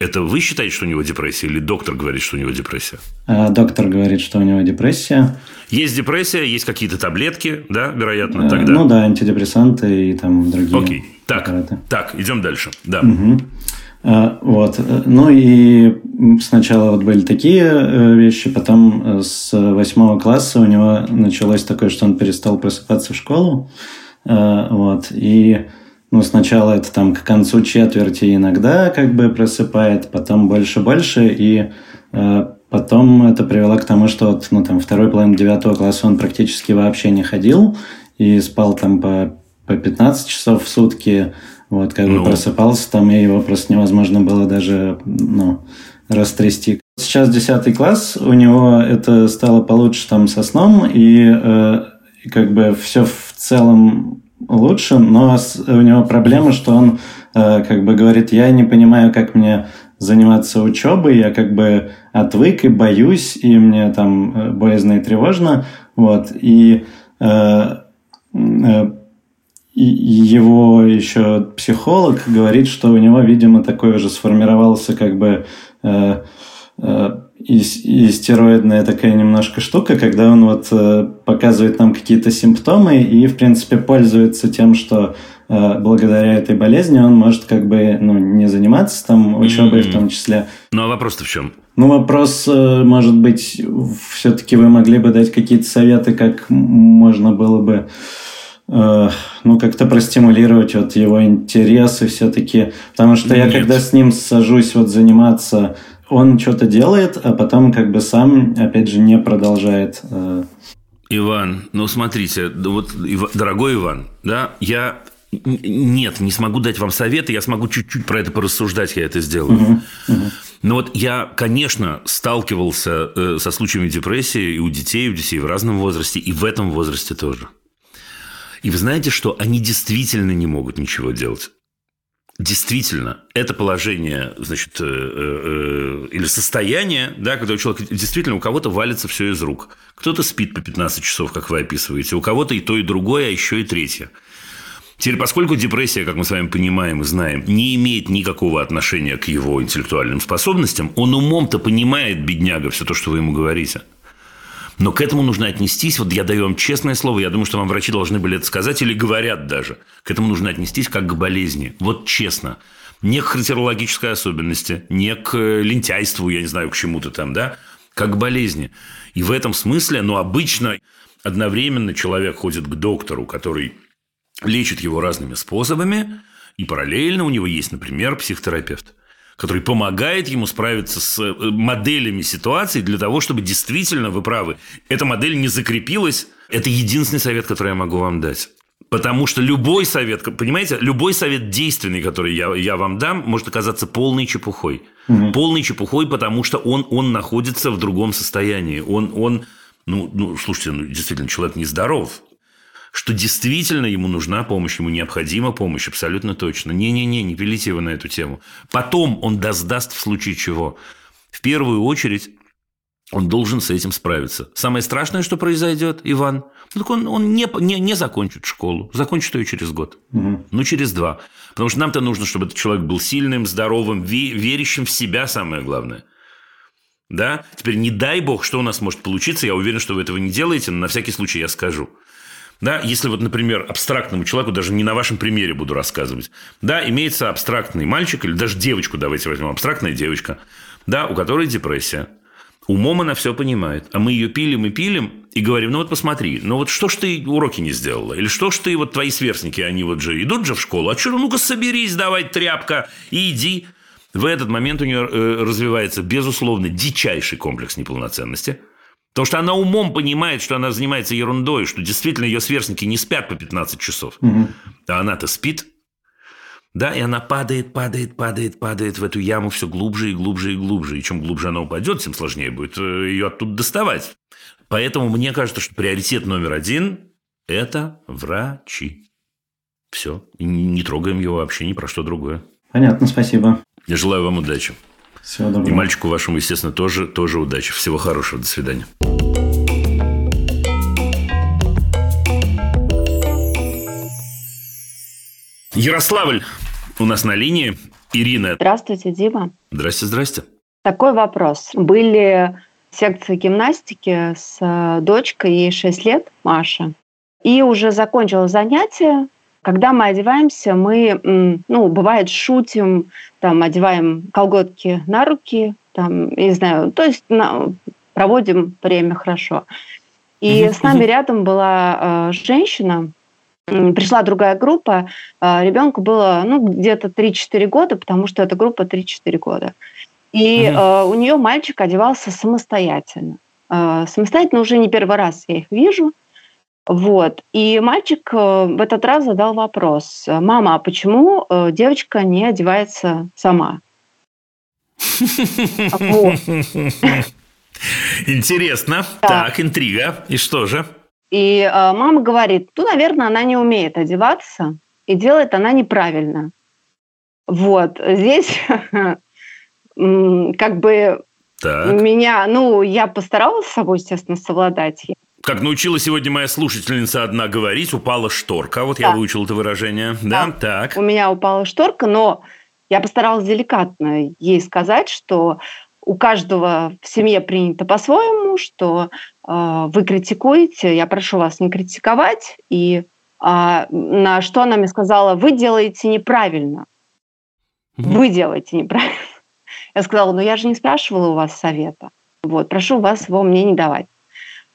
Это вы считаете, что у него депрессия, или доктор говорит, что у него депрессия? А, доктор говорит, что у него депрессия. Есть депрессия, есть какие-то таблетки, да, вероятно, а, тогда? Ну да, антидепрессанты и там другие. Окей, так, препараты. так, идем дальше, да. Угу. Вот, ну и сначала вот были такие э, вещи, потом с восьмого класса у него началось такое, что он перестал просыпаться в школу, вот, и ну, сначала это там к концу четверти иногда как бы просыпает, потом больше-больше, и э, потом это привело к тому, что вот, ну, там, второй половине девятого класса он практически вообще не ходил и спал там по, по 15 часов в сутки, вот, как ну. бы просыпался там, и его просто невозможно было даже, ну, растрясти. Сейчас десятый класс, у него это стало получше там со сном, и, э, и как бы все в целом лучше, но у него проблема, что он э, как бы говорит, я не понимаю, как мне заниматься учебой, я как бы отвык и боюсь, и мне там э, боязно и тревожно, вот, и, э, э, его еще психолог говорит, что у него, видимо, такой уже сформировался как бы э, э, и, и стероидная такая немножко штука, когда он вот э, показывает нам какие-то симптомы и, в принципе, пользуется тем, что э, благодаря этой болезни он может как бы ну, не заниматься там учебой mm-hmm. в том числе. Ну, а вопрос-то в чем? Ну, вопрос, э, может быть, все-таки вы могли бы дать какие-то советы, как можно было бы э, ну, как-то простимулировать вот его интересы все-таки. Потому что Нет. я когда с ним сажусь вот заниматься он что-то делает, а потом как бы сам, опять же, не продолжает. Э. Иван, ну смотрите, вот, дорогой Иван, да, я нет, не смогу дать вам советы, я смогу чуть-чуть про это порассуждать, я это сделаю. Угу, угу. Но вот я, конечно, сталкивался э, со случаями депрессии и у детей, и у детей в разном возрасте, и в этом возрасте тоже. И вы знаете, что они действительно не могут ничего делать. Действительно, это положение, значит, э, э, или состояние, да, когда у человека действительно у кого-то валится все из рук. Кто-то спит по 15 часов, как вы описываете, у кого-то и то, и другое, а еще и третье. Теперь, поскольку депрессия, как мы с вами понимаем и знаем, не имеет никакого отношения к его интеллектуальным способностям, он умом-то понимает, бедняга, все то, что вы ему говорите – но к этому нужно отнестись, вот я даю вам честное слово, я думаю, что вам врачи должны были это сказать или говорят даже. К этому нужно отнестись как к болезни. Вот честно. Не к характерологической особенности, не к лентяйству, я не знаю, к чему-то там, да, как к болезни. И в этом смысле, ну, обычно одновременно человек ходит к доктору, который лечит его разными способами, и параллельно у него есть, например, психотерапевт который помогает ему справиться с э, моделями ситуации для того, чтобы действительно, вы правы, эта модель не закрепилась. Это единственный совет, который я могу вам дать. Потому что любой совет, понимаете, любой совет действенный, который я, я вам дам, может оказаться полной чепухой. Угу. Полной чепухой, потому что он, он находится в другом состоянии. Он, он ну, ну, слушайте, ну, действительно, человек нездоров что действительно ему нужна помощь, ему необходима помощь, абсолютно точно. Не-не-не, не пилите его на эту тему. Потом он даст в случае чего. В первую очередь он должен с этим справиться. Самое страшное, что произойдет, Иван, ну, так он, он не, не, не закончит школу. Закончит ее через год. Угу. Ну, через два. Потому что нам-то нужно, чтобы этот человек был сильным, здоровым, верящим в себя, самое главное. Да? Теперь не дай бог, что у нас может получиться. Я уверен, что вы этого не делаете, но на всякий случай я скажу. Да, если вот, например, абстрактному человеку, даже не на вашем примере буду рассказывать, да, имеется абстрактный мальчик или даже девочку, давайте возьмем, абстрактная девочка, да, у которой депрессия. Умом она все понимает. А мы ее пилим и пилим и говорим, ну вот посмотри, ну вот что ж ты уроки не сделала? Или что ж ты, вот твои сверстники, они вот же идут же в школу, а что, ну-ка соберись, давай, тряпка, и иди. В этот момент у нее э, развивается, безусловно, дичайший комплекс неполноценности – Потому что она умом понимает, что она занимается ерундой, что действительно ее сверстники не спят по 15 часов. Угу. А она-то спит. Да, и она падает, падает, падает, падает в эту яму все глубже и глубже и глубже. И чем глубже она упадет, тем сложнее будет э, ее оттуда доставать. Поэтому мне кажется, что приоритет номер один – это врачи. Все. Не трогаем его вообще ни про что другое. Понятно, спасибо. Я желаю вам удачи. Всего доброго. И мальчику вашему, естественно, тоже, тоже удачи. Всего хорошего. До свидания. Ярославль у нас на линии. Ирина. Здравствуйте, Дима. Здрасте, здрасте. Такой вопрос. Были секции гимнастики с э, дочкой, ей 6 лет, Маша. И уже закончила занятие, когда мы одеваемся, мы, ну, бывает, шутим, там, одеваем колготки на руки, там, не знаю, то есть на, проводим время хорошо. И с нами рядом была э, женщина, пришла другая группа, э, ребенку было ну, где-то 3-4 года, потому что эта группа 3-4 года. И э, у нее мальчик одевался самостоятельно. Э, самостоятельно уже не первый раз я их вижу. Вот. И мальчик э, в этот раз задал вопрос. Мама, а почему э, девочка не одевается сама? Интересно. Так, интрига. И что же? И э, мама говорит, ну, наверное, она не умеет одеваться, и делает она неправильно. Вот. Здесь как бы меня, ну, я постаралась с собой, естественно, совладать. Как научила сегодня моя слушательница одна говорить, упала шторка. Вот да. я выучил это выражение. Да? да, так. У меня упала шторка, но я постаралась деликатно ей сказать, что у каждого в семье принято по-своему, что э, вы критикуете, я прошу вас не критиковать. И э, на что она мне сказала, вы делаете неправильно. Вы делаете неправильно. Я сказала, ну я же не спрашивала у вас совета. Вот, прошу вас его мне не давать.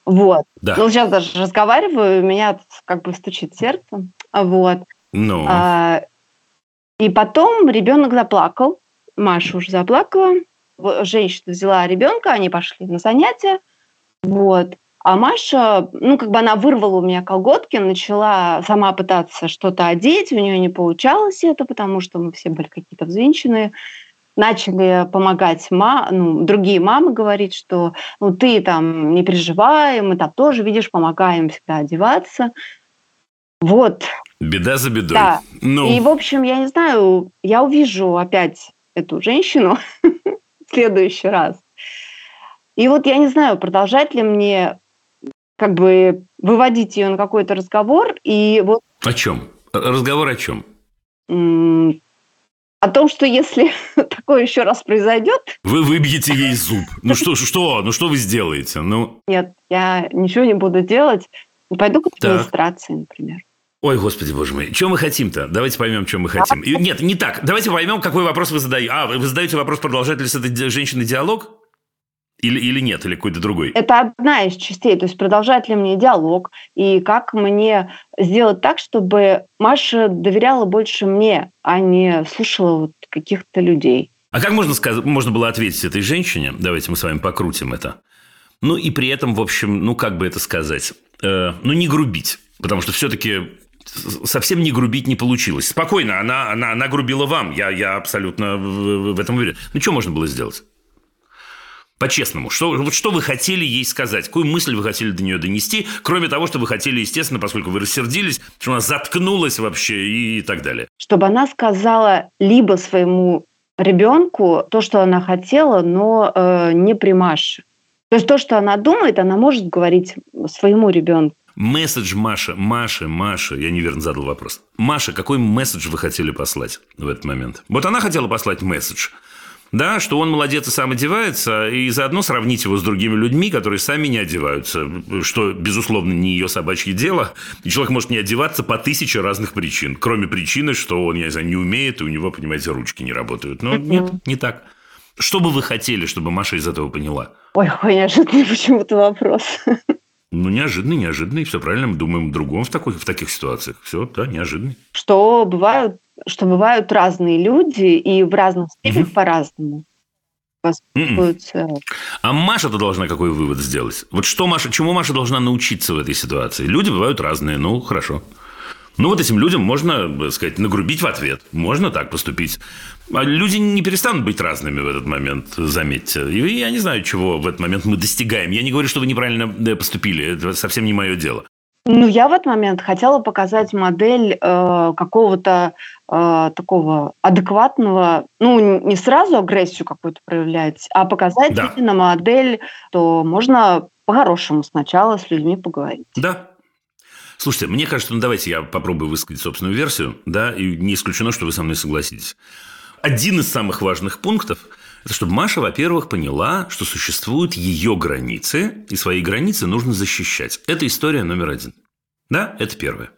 Вот. Да. Ну, сейчас даже разговариваю, у меня как бы стучит сердце. Вот. Ну. А, и потом ребенок заплакал. Маша уже заплакала. Женщина взяла ребенка, они пошли на занятия. Вот. А Маша, ну, как бы она вырвала у меня колготки, начала сама пытаться что-то одеть, у нее не получалось это, потому что мы все были какие-то взвинченные начали помогать ма, ну, другие мамы говорить, что ну ты там не переживай, мы там тоже, видишь, помогаем всегда одеваться. Вот. Беда за бедой. Да. Ну. И, в общем, я не знаю, я увижу опять эту женщину в следующий раз. И вот я не знаю, продолжать ли мне как бы выводить ее на какой-то разговор. И вот... О чем? Разговор о чем? О том, что если такое еще раз произойдет... Вы выбьете ей зуб. Ну что, что, ну что вы сделаете? Ну... Нет, я ничего не буду делать. Пойду к администрации, например. Ой, господи, боже мой. Чем мы хотим-то? Давайте поймем, чем мы хотим. И, нет, не так. Давайте поймем, какой вопрос вы задаете. А, вы задаете вопрос, продолжает ли с этой женщиной диалог? Или, или нет, или какой-то другой? Это одна из частей. То есть продолжает ли мне диалог, и как мне сделать так, чтобы Маша доверяла больше мне, а не слушала вот каких-то людей. А как можно, сказать, можно было ответить этой женщине? Давайте мы с вами покрутим это. Ну и при этом, в общем, ну как бы это сказать, э, ну не грубить, потому что все-таки совсем не грубить не получилось. Спокойно, она, она, она грубила вам, я, я абсолютно в, в этом уверен. Ну что можно было сделать? По-честному, что, вот что вы хотели ей сказать? Какую мысль вы хотели до нее донести? Кроме того, что вы хотели, естественно, поскольку вы рассердились, что она заткнулась вообще и, и так далее. Чтобы она сказала либо своему ребенку то, что она хотела, но э, не при Маше. То есть то, что она думает, она может говорить своему ребенку. Месседж Маша, Маша, Маша, я неверно задал вопрос. Маша, какой месседж вы хотели послать в этот момент? Вот она хотела послать месседж – да, что он молодец и сам одевается, и заодно сравнить его с другими людьми, которые сами не одеваются, что, безусловно, не ее собачье дело. И человек может не одеваться по тысяче разных причин, кроме причины, что он, я не знаю, не умеет, и у него, понимаете, ручки не работают. Но нет, не так. Что бы вы хотели, чтобы Маша из этого поняла? Ой, какой неожиданный почему-то вопрос. Ну, неожиданный, неожиданный. Все правильно, мы думаем другом в, такой, в таких ситуациях. Все, да, неожиданный. Что бывают что бывают разные люди и в разных степенях угу. по-разному. А Маша-то должна какой вывод сделать? Вот что Маша, чему Маша должна научиться в этой ситуации? Люди бывают разные, ну, хорошо. Ну, вот этим людям можно, так сказать, нагрубить в ответ. Можно так поступить. А люди не перестанут быть разными в этот момент, заметьте. И я не знаю, чего в этот момент мы достигаем. Я не говорю, что вы неправильно поступили. Это совсем не мое дело. Ну, я в этот момент хотела показать модель э, какого-то э, такого адекватного, ну, не сразу агрессию какую-то проявлять, а показать да. именно модель, то можно по-хорошему сначала с людьми поговорить. Да, Слушайте, мне кажется, ну давайте я попробую высказать собственную версию, да, и не исключено, что вы со мной согласитесь. Один из самых важных пунктов – это чтобы Маша, во-первых, поняла, что существуют ее границы, и свои границы нужно защищать. Это история номер один. Да, это первое.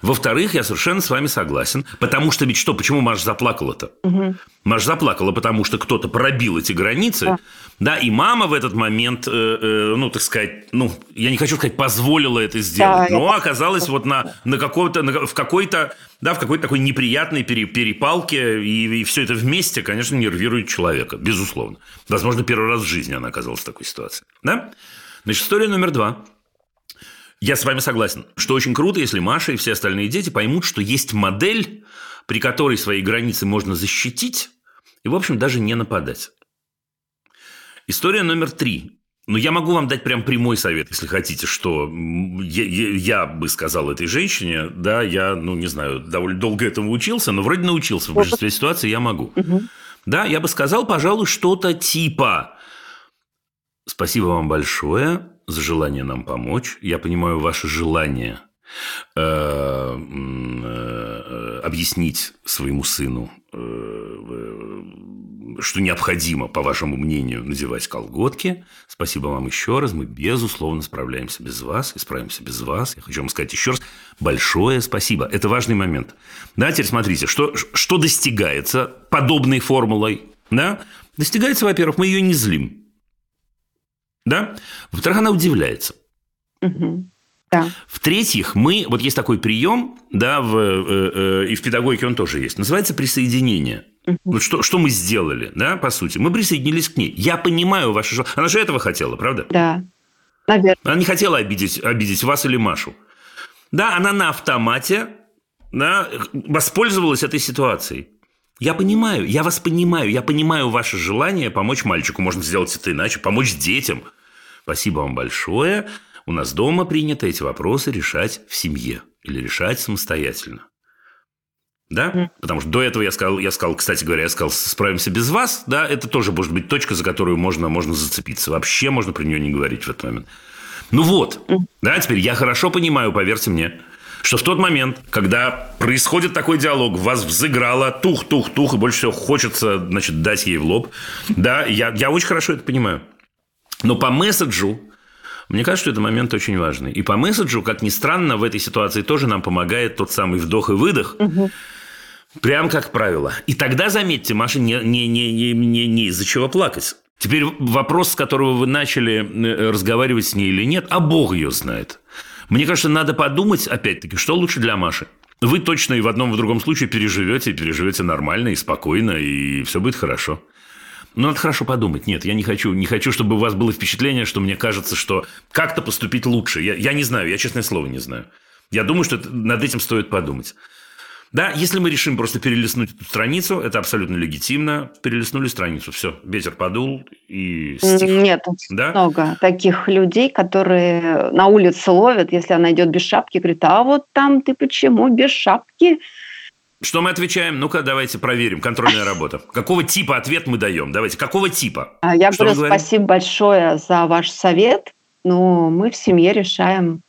Во-вторых, я совершенно с вами согласен. Потому что ведь что, почему Маша заплакала-то? Угу. Маша заплакала, потому что кто-то пробил эти границы. Да. Да, и мама в этот момент, э, э, ну, так сказать, ну, я не хочу сказать, позволила это сделать, да, но это... оказалась вот на, на каком-то, на, в какой-то, да, в какой-то такой неприятной перепалке, и, и все это вместе, конечно, нервирует человека, безусловно. Возможно, первый раз в жизни она оказалась в такой ситуации. Да? Значит, история номер два – я с вами согласен, что очень круто, если Маша и все остальные дети поймут, что есть модель, при которой свои границы можно защитить и, в общем, даже не нападать. История номер три. Ну, я могу вам дать прям прямой совет, если хотите, что я, я, я бы сказал этой женщине, да, я, ну, не знаю, довольно долго этому учился, но вроде научился в большинстве ситуаций, я могу. Угу. Да, я бы сказал, пожалуй, что-то типа «Спасибо вам большое, за желание нам помочь. Я понимаю ваше желание э, э, объяснить своему сыну, э, что необходимо, по вашему мнению, надевать колготки. Спасибо вам еще раз. Мы, безусловно, справляемся без вас и справимся без вас. Я хочу вам сказать еще раз большое спасибо. Это важный момент. Да, теперь смотрите, что, что достигается подобной формулой. Да? Достигается, во-первых, мы ее не злим. Да? Во-вторых, она удивляется. Угу. Да. В-третьих, мы, вот есть такой прием, да, в, э, э, и в педагогике он тоже есть, называется присоединение. Вот что, что мы сделали, да, по сути. Мы присоединились к ней. Я понимаю ваше желание. Она же этого хотела, правда? Да, наверное. Она не хотела обидеть, обидеть вас или Машу. Да, она на автомате да, воспользовалась этой ситуацией. Я понимаю, я вас понимаю, я понимаю ваше желание помочь мальчику. Можно сделать это иначе, помочь детям. Спасибо вам большое. У нас дома принято эти вопросы решать в семье или решать самостоятельно. Да? Mm. Потому что до этого я сказал, я сказал, кстати говоря, я сказал, справимся без вас, да, это тоже может быть точка, за которую можно, можно зацепиться. Вообще можно про нее не говорить в этот момент. Ну вот, mm. да, теперь я хорошо понимаю, поверьте мне, что в тот момент, когда происходит такой диалог, вас взыграло тух-тух-тух, и больше всего хочется, значит, дать ей в лоб, да, я, я очень хорошо это понимаю. Но по месседжу мне кажется, что это момент очень важный. И по месседжу, как ни странно, в этой ситуации тоже нам помогает тот самый вдох и выдох. Угу. Прям как правило. И тогда, заметьте, Маша не, не, не, не, не, из-за чего плакать. Теперь вопрос, с которого вы начали э, разговаривать с ней или нет, а Бог ее знает. Мне кажется, надо подумать, опять-таки, что лучше для Маши. Вы точно и в одном и в другом случае переживете, переживете нормально и спокойно, и все будет хорошо. Но надо хорошо подумать. Нет, я не хочу, не хочу, чтобы у вас было впечатление, что мне кажется, что как-то поступить лучше. Я, я не знаю, я честное слово не знаю. Я думаю, что над этим стоит подумать. Да, если мы решим просто перелистнуть эту страницу, это абсолютно легитимно. Перелистнули страницу, все, ветер подул и стих. Нет, да? много таких людей, которые на улице ловят, если она идет без шапки, говорит, а вот там ты почему без шапки? Что мы отвечаем? Ну-ка, давайте проверим. Контрольная работа. Какого типа ответ мы даем? Давайте, какого типа? А, я Что говорю спасибо большое за ваш совет. Но мы в семье решаем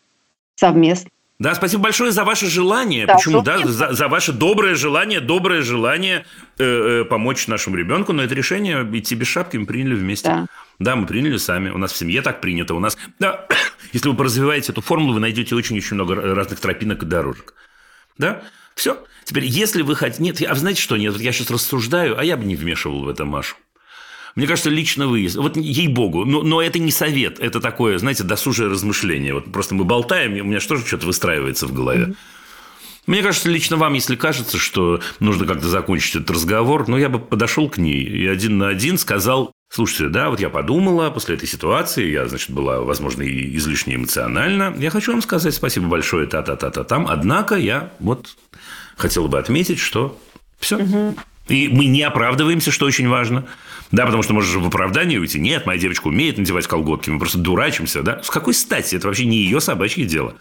совместно. Да, спасибо большое за ваше желание. Да, Почему? Да, за, за ваше доброе желание, доброе желание э, э, помочь нашему ребенку. Но это решение идти без шапки мы приняли вместе. Да. да, мы приняли сами. У нас в семье так принято. У нас, да, если вы поразвиваете эту формулу, вы найдете очень-очень много разных тропинок и дорожек. Да? Все. Теперь, если вы хотите... Нет, а знаете что? Нет, вот я сейчас рассуждаю, а я бы не вмешивал в это Машу. Мне кажется, лично вы, вот ей-богу, но, но это не совет, это такое, знаете, досужее размышление. Вот просто мы болтаем, и у меня тоже что-то выстраивается в голове. Mm-hmm. Мне кажется, лично вам, если кажется, что нужно как-то закончить этот разговор, ну, я бы подошел к ней и один на один сказал, слушайте, да, вот я подумала после этой ситуации, я, значит, была, возможно, и излишне эмоциональна. Я хочу вам сказать спасибо большое, та-та-та-та там. Однако я вот хотел бы отметить, что все. Угу. И мы не оправдываемся, что очень важно. Да, потому что можешь в оправдание уйти. Нет, моя девочка умеет надевать колготки, мы просто дурачимся. Да? С какой стати? Это вообще не ее собачье дело.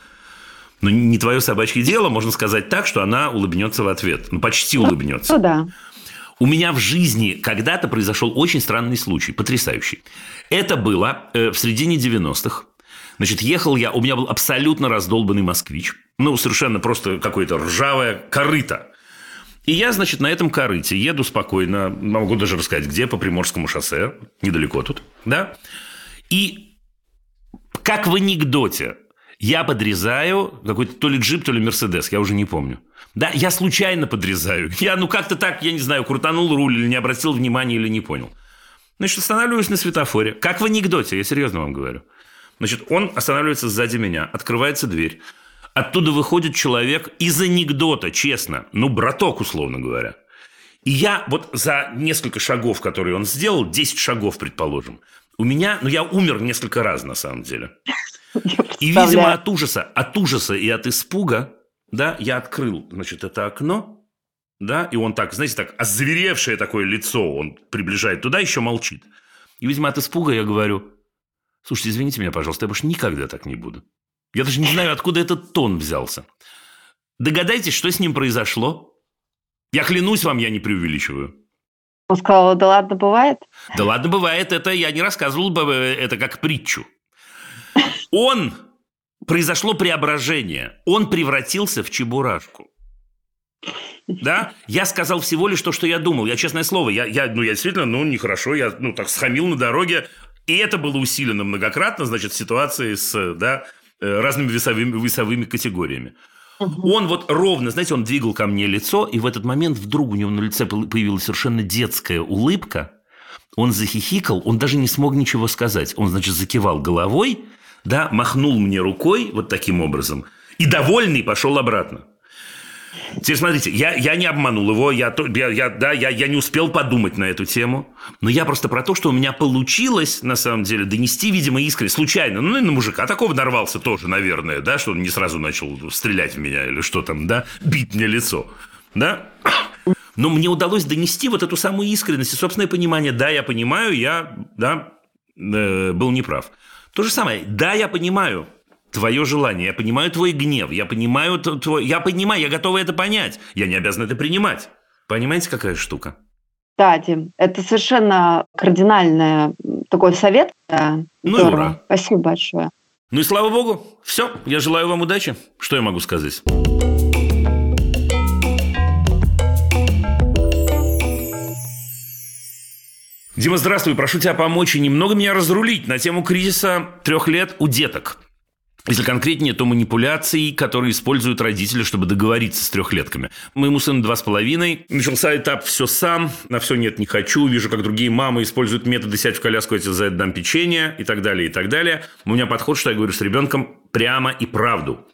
Но не твое собачье дело, можно сказать так, что она улыбнется в ответ. Ну, почти ну, улыбнется. Ну, да. У меня в жизни когда-то произошел очень странный случай, потрясающий. Это было э, в середине 90-х. Значит, ехал я, у меня был абсолютно раздолбанный москвич. Ну, совершенно просто какое-то ржавое корыто. И я, значит, на этом корыте еду спокойно, могу даже рассказать, где, по Приморскому шоссе, недалеко тут, да. И как в анекдоте, я подрезаю какой-то то ли джип, то ли мерседес, я уже не помню. Да, я случайно подрезаю. Я, ну, как-то так, я не знаю, крутанул руль или не обратил внимания или не понял. Значит, останавливаюсь на светофоре. Как в анекдоте, я серьезно вам говорю. Значит, он останавливается сзади меня, открывается дверь. Оттуда выходит человек из анекдота, честно. Ну, браток, условно говоря. И я вот за несколько шагов, которые он сделал, 10 шагов, предположим, у меня, ну, я умер несколько раз, на самом деле. И, видимо, от ужаса, от ужаса и от испуга, да, я открыл, значит, это окно, да, и он так, знаете, так озверевшее такое лицо, он приближает туда, еще молчит. И, видимо, от испуга я говорю, слушайте, извините меня, пожалуйста, я больше никогда так не буду. Я даже не знаю, откуда этот тон взялся. Догадайтесь, что с ним произошло? Я клянусь вам, я не преувеличиваю. Он сказал, да ладно, бывает? Да ладно, бывает. Это я не рассказывал бы э, это как притчу. Он, произошло преображение. Он превратился в чебурашку. Да? Я сказал всего лишь то, что я думал. Я, честное слово, я, я, ну, я действительно, ну, нехорошо, я, ну, так схамил на дороге. И это было усилено многократно, значит, в ситуации с, да, Э, разными весовыми, весовыми категориями. Угу. Он вот ровно, знаете, он двигал ко мне лицо, и в этот момент вдруг у него на лице появилась совершенно детская улыбка. Он захихикал, он даже не смог ничего сказать. Он, значит, закивал головой, да, махнул мне рукой вот таким образом, и довольный пошел обратно. Теперь смотрите, я, я не обманул его, я, я, я, да, я, я не успел подумать на эту тему, но я просто про то, что у меня получилось, на самом деле, донести, видимо, искренне, случайно, ну, и на мужика такого нарвался тоже, наверное, да, что он не сразу начал стрелять в меня или что там, да, бить мне лицо, да, но мне удалось донести вот эту самую искренность и собственное понимание, да, я понимаю, я, да, э, был неправ. То же самое, да, я понимаю, твое желание, я понимаю твой гнев, я понимаю твой... Я понимаю, я готова это понять. Я не обязан это принимать. Понимаете, какая штука? Да, Дим, это совершенно кардинальный такой совет. Ну Здорово. и ура. Спасибо большое. Ну и слава богу. Все, я желаю вам удачи. Что я могу сказать? Дима, здравствуй. Прошу тебя помочь и немного меня разрулить на тему кризиса трех лет у деток. Если конкретнее, то манипуляции, которые используют родители, чтобы договориться с трехлетками. Моему сыну два с половиной. Начался этап «все сам», на все нет, не хочу. Вижу, как другие мамы используют методы «сядь в коляску, я тебе за это дам печенье» и так далее, и так далее. У меня подход, что я говорю с ребенком прямо и правду.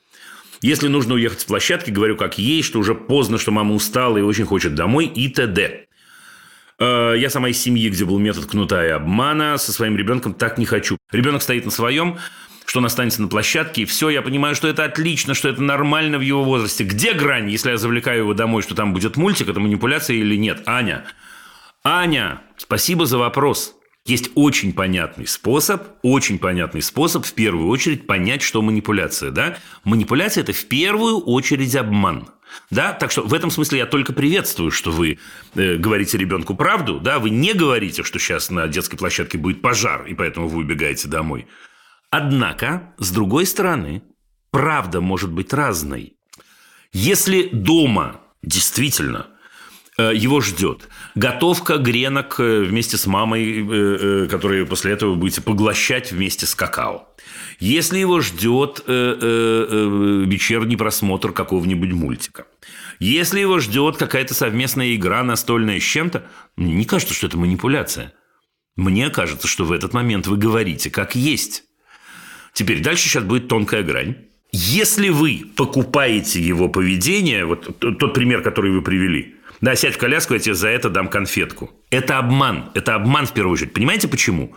Если нужно уехать с площадки, говорю как есть, что уже поздно, что мама устала и очень хочет домой и т.д. Э, я сама из семьи, где был метод кнута и обмана, со своим ребенком так не хочу. Ребенок стоит на своем, что он останется на площадке, и все, я понимаю, что это отлично, что это нормально в его возрасте. Где грань, если я завлекаю его домой, что там будет мультик, это манипуляция или нет? Аня, Аня, спасибо за вопрос. Есть очень понятный способ, очень понятный способ в первую очередь понять, что манипуляция. Да? Манипуляция – это в первую очередь обман. Да? Так что в этом смысле я только приветствую, что вы э, говорите ребенку правду. Да? Вы не говорите, что сейчас на детской площадке будет пожар, и поэтому вы убегаете домой. Однако, с другой стороны, правда может быть разной. Если дома действительно – Э, его ждет. Готовка гренок э, вместе с мамой, э, которые после этого будете поглощать вместе с какао. Если его ждет вечерний просмотр какого-нибудь мультика. Если его ждет какая-то совместная игра настольная с чем-то, мне не кажется, что это манипуляция. Мне кажется, что в этот момент вы говорите как есть. Теперь дальше сейчас будет тонкая грань. Если вы покупаете его поведение, вот тот пример, который вы привели – да, сядь в коляску, я тебе за это дам конфетку. Это обман. Это обман в первую очередь. Понимаете почему?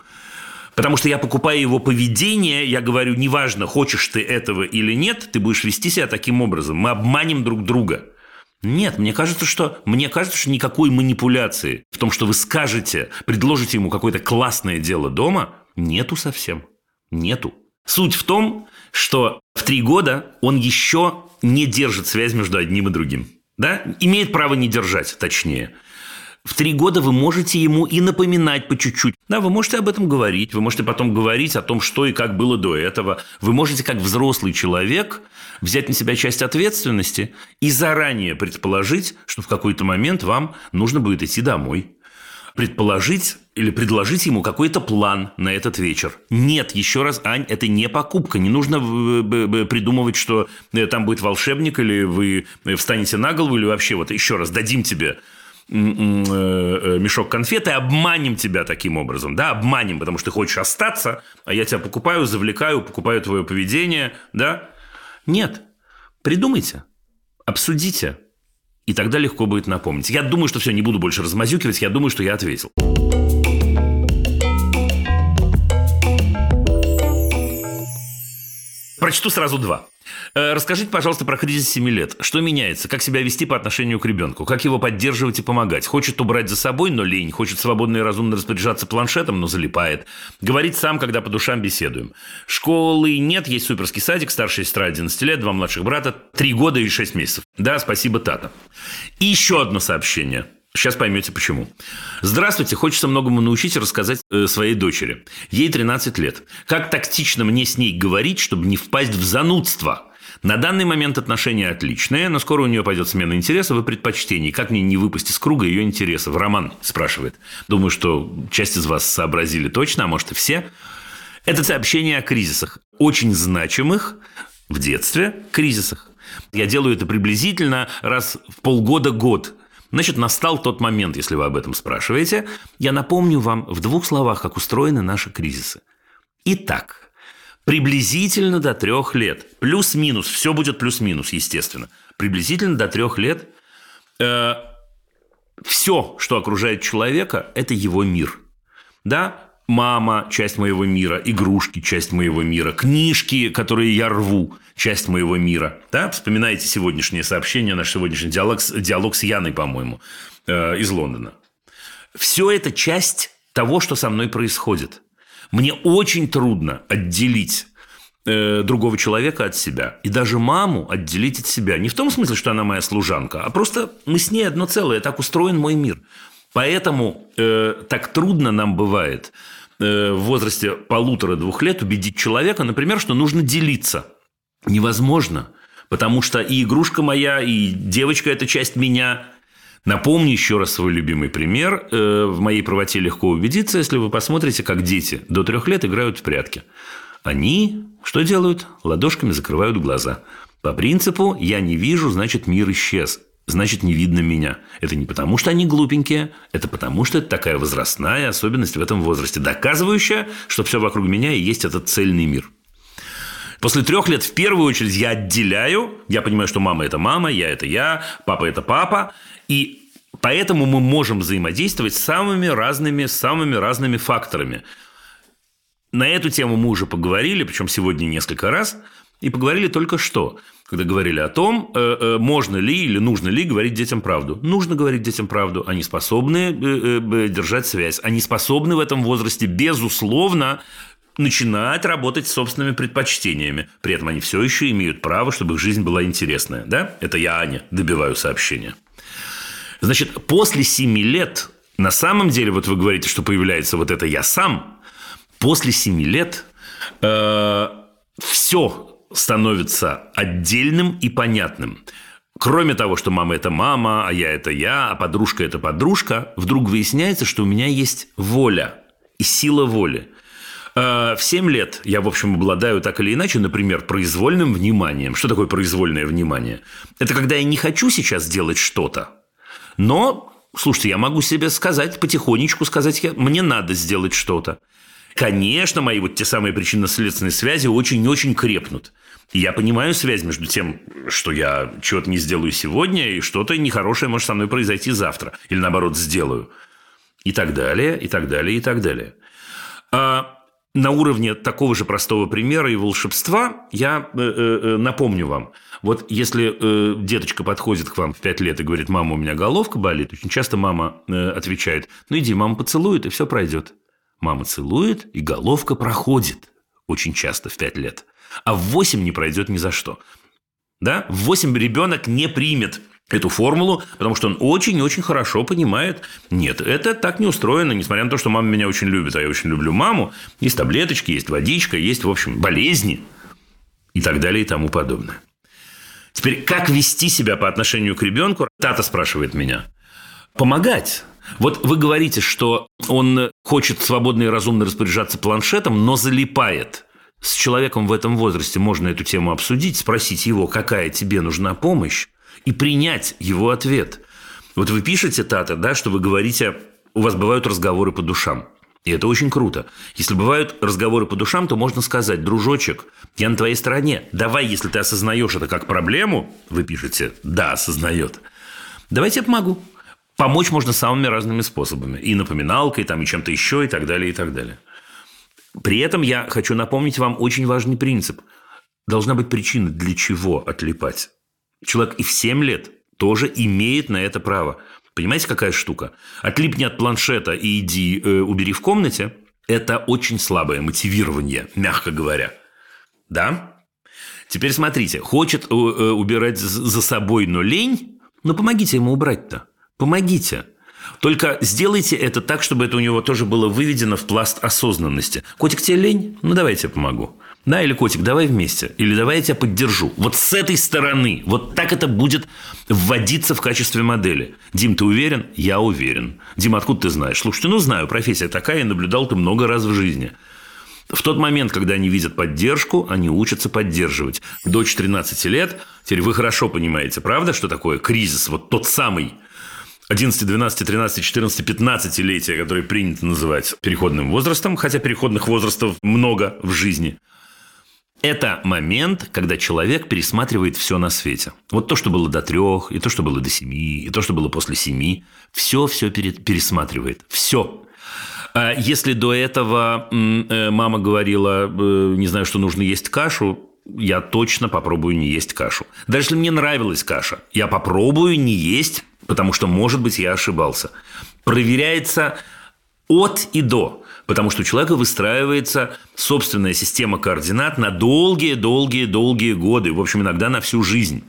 Потому что я покупаю его поведение, я говорю, неважно, хочешь ты этого или нет, ты будешь вести себя таким образом. Мы обманем друг друга. Нет, мне кажется, что мне кажется, что никакой манипуляции в том, что вы скажете, предложите ему какое-то классное дело дома, нету совсем. Нету. Суть в том, что в три года он еще не держит связь между одним и другим да, имеет право не держать, точнее. В три года вы можете ему и напоминать по чуть-чуть. Да, вы можете об этом говорить, вы можете потом говорить о том, что и как было до этого. Вы можете, как взрослый человек, взять на себя часть ответственности и заранее предположить, что в какой-то момент вам нужно будет идти домой предположить или предложить ему какой-то план на этот вечер. Нет, еще раз, Ань, это не покупка. Не нужно придумывать, что э, там будет волшебник, или вы встанете на голову, или вообще вот еще раз дадим тебе э, э, мешок конфет и обманем тебя таким образом, да, обманем, потому что ты хочешь остаться, а я тебя покупаю, завлекаю, покупаю твое поведение, да? Нет, придумайте, обсудите, и тогда легко будет напомнить. Я думаю, что все, не буду больше размазюкивать, я думаю, что я ответил. Прочту сразу два. Э, расскажите, пожалуйста, про кризис 7 лет. Что меняется? Как себя вести по отношению к ребенку? Как его поддерживать и помогать? Хочет убрать за собой, но лень. Хочет свободно и разумно распоряжаться планшетом, но залипает. Говорить сам, когда по душам беседуем. Школы нет, есть суперский садик, старшая сестра 11 лет, два младших брата, 3 года и 6 месяцев. Да, спасибо, Тата. И еще одно сообщение. Сейчас поймете почему. Здравствуйте, хочется многому научить и рассказать э, своей дочери. Ей 13 лет. Как тактично мне с ней говорить, чтобы не впасть в занудство? На данный момент отношения отличные, но скоро у нее пойдет смена интересов и предпочтений. Как мне не выпасть из круга ее интересов? Роман спрашивает. Думаю, что часть из вас сообразили точно, а может и все. Это сообщение о кризисах. Очень значимых в детстве кризисах. Я делаю это приблизительно раз в полгода-год Значит, настал тот момент, если вы об этом спрашиваете. Я напомню вам в двух словах, как устроены наши кризисы. Итак, приблизительно до трех лет, плюс-минус, все будет плюс-минус, естественно, приблизительно до трех лет э, все, что окружает человека, это его мир. Да, мама – часть моего мира, игрушки – часть моего мира, книжки, которые я рву – часть моего мира. Да? Вспоминайте сегодняшнее сообщение, наш сегодняшний диалог, диалог с Яной, по-моему, э, из Лондона. Все это часть того, что со мной происходит. Мне очень трудно отделить э, другого человека от себя. И даже маму отделить от себя. Не в том смысле, что она моя служанка, а просто мы с ней одно целое. Так устроен мой мир. Поэтому э, так трудно нам бывает э, в возрасте полутора-двух лет убедить человека, например, что нужно делиться. Невозможно. Потому что и игрушка моя, и девочка – это часть меня. Напомню еще раз свой любимый пример. Э, в моей правоте легко убедиться, если вы посмотрите, как дети до трех лет играют в прятки. Они что делают? Ладошками закрывают глаза. По принципу «я не вижу, значит мир исчез» значит, не видно меня. Это не потому, что они глупенькие, это потому, что это такая возрастная особенность в этом возрасте, доказывающая, что все вокруг меня и есть этот цельный мир. После трех лет в первую очередь я отделяю, я понимаю, что мама – это мама, я – это я, папа – это папа, и поэтому мы можем взаимодействовать с самыми разными, самыми разными факторами. На эту тему мы уже поговорили, причем сегодня несколько раз, и поговорили только что, когда говорили о том, э, э, можно ли или нужно ли говорить детям правду. Нужно говорить детям правду. Они способны э, держать связь. Они способны в этом возрасте, безусловно, начинать работать с собственными предпочтениями. При этом они все еще имеют право, чтобы их жизнь была интересная. Да? Это я, Аня, добиваю сообщения. Значит, после семи лет, на самом деле, вот вы говорите, что появляется вот это «я сам», после семи лет э, все становится отдельным и понятным. Кроме того, что мама – это мама, а я – это я, а подружка – это подружка, вдруг выясняется, что у меня есть воля и сила воли. Э, в 7 лет я, в общем, обладаю так или иначе, например, произвольным вниманием. Что такое произвольное внимание? Это когда я не хочу сейчас сделать что-то, но, слушайте, я могу себе сказать, потихонечку сказать, мне надо сделать что-то конечно, мои вот те самые причинно-следственные связи очень-очень крепнут. Я понимаю связь между тем, что я чего-то не сделаю сегодня, и что-то нехорошее может со мной произойти завтра. Или наоборот, сделаю. И так далее, и так далее, и так далее. А на уровне такого же простого примера и волшебства я э, э, э напомню вам. Вот если э, деточка подходит к вам в 5 лет и говорит, мама, у меня головка болит, очень часто мама э, отвечает, ну иди, мама поцелует, и все пройдет. Мама целует, и головка проходит. Очень часто, в 5 лет. А в 8 не пройдет ни за что. Да? В 8 ребенок не примет эту формулу, потому что он очень-очень хорошо понимает, нет, это так не устроено, несмотря на то, что мама меня очень любит, а я очень люблю маму, есть таблеточки, есть водичка, есть, в общем, болезни и так далее и тому подобное. Теперь, как вести себя по отношению к ребенку? Тата спрашивает меня. Помогать. Вот вы говорите, что он хочет свободно и разумно распоряжаться планшетом, но залипает. С человеком в этом возрасте можно эту тему обсудить, спросить его, какая тебе нужна помощь, и принять его ответ. Вот вы пишете, Тата, да, что вы говорите, у вас бывают разговоры по душам. И это очень круто. Если бывают разговоры по душам, то можно сказать, дружочек, я на твоей стороне. Давай, если ты осознаешь это как проблему, вы пишете, да, осознает. Давайте я помогу. Помочь можно самыми разными способами. И напоминалкой, там, и чем-то еще, и так далее, и так далее. При этом я хочу напомнить вам очень важный принцип. Должна быть причина, для чего отлипать. Человек и в 7 лет тоже имеет на это право. Понимаете, какая штука? Отлипни от планшета и иди э, убери в комнате – это очень слабое мотивирование, мягко говоря. Да? Теперь смотрите, хочет э, э убирать за собой, но лень, но помогите ему убрать-то. Помогите. Только сделайте это так, чтобы это у него тоже было выведено в пласт осознанности. Котик, тебе лень? Ну, давай я тебе помогу. Да, или котик, давай вместе. Или давай я тебя поддержу. Вот с этой стороны. Вот так это будет вводиться в качестве модели. Дим, ты уверен? Я уверен. Дим, откуда ты знаешь? Слушай, ну знаю, профессия такая, и наблюдал ты много раз в жизни. В тот момент, когда они видят поддержку, они учатся поддерживать. Дочь 13 лет, теперь вы хорошо понимаете, правда, что такое кризис, вот тот самый, 11, 12, 13, 14, 15 летия, которые принято называть переходным возрастом, хотя переходных возрастов много в жизни. Это момент, когда человек пересматривает все на свете. Вот то, что было до трех, и то, что было до семи, и то, что было после семи. Все, все пересматривает. Все. А если до этого э, мама говорила, э, не знаю, что нужно есть кашу, я точно попробую не есть кашу. Даже если мне нравилась каша, я попробую не есть потому что, может быть, я ошибался. Проверяется от и до, потому что у человека выстраивается собственная система координат на долгие-долгие-долгие годы, в общем, иногда на всю жизнь.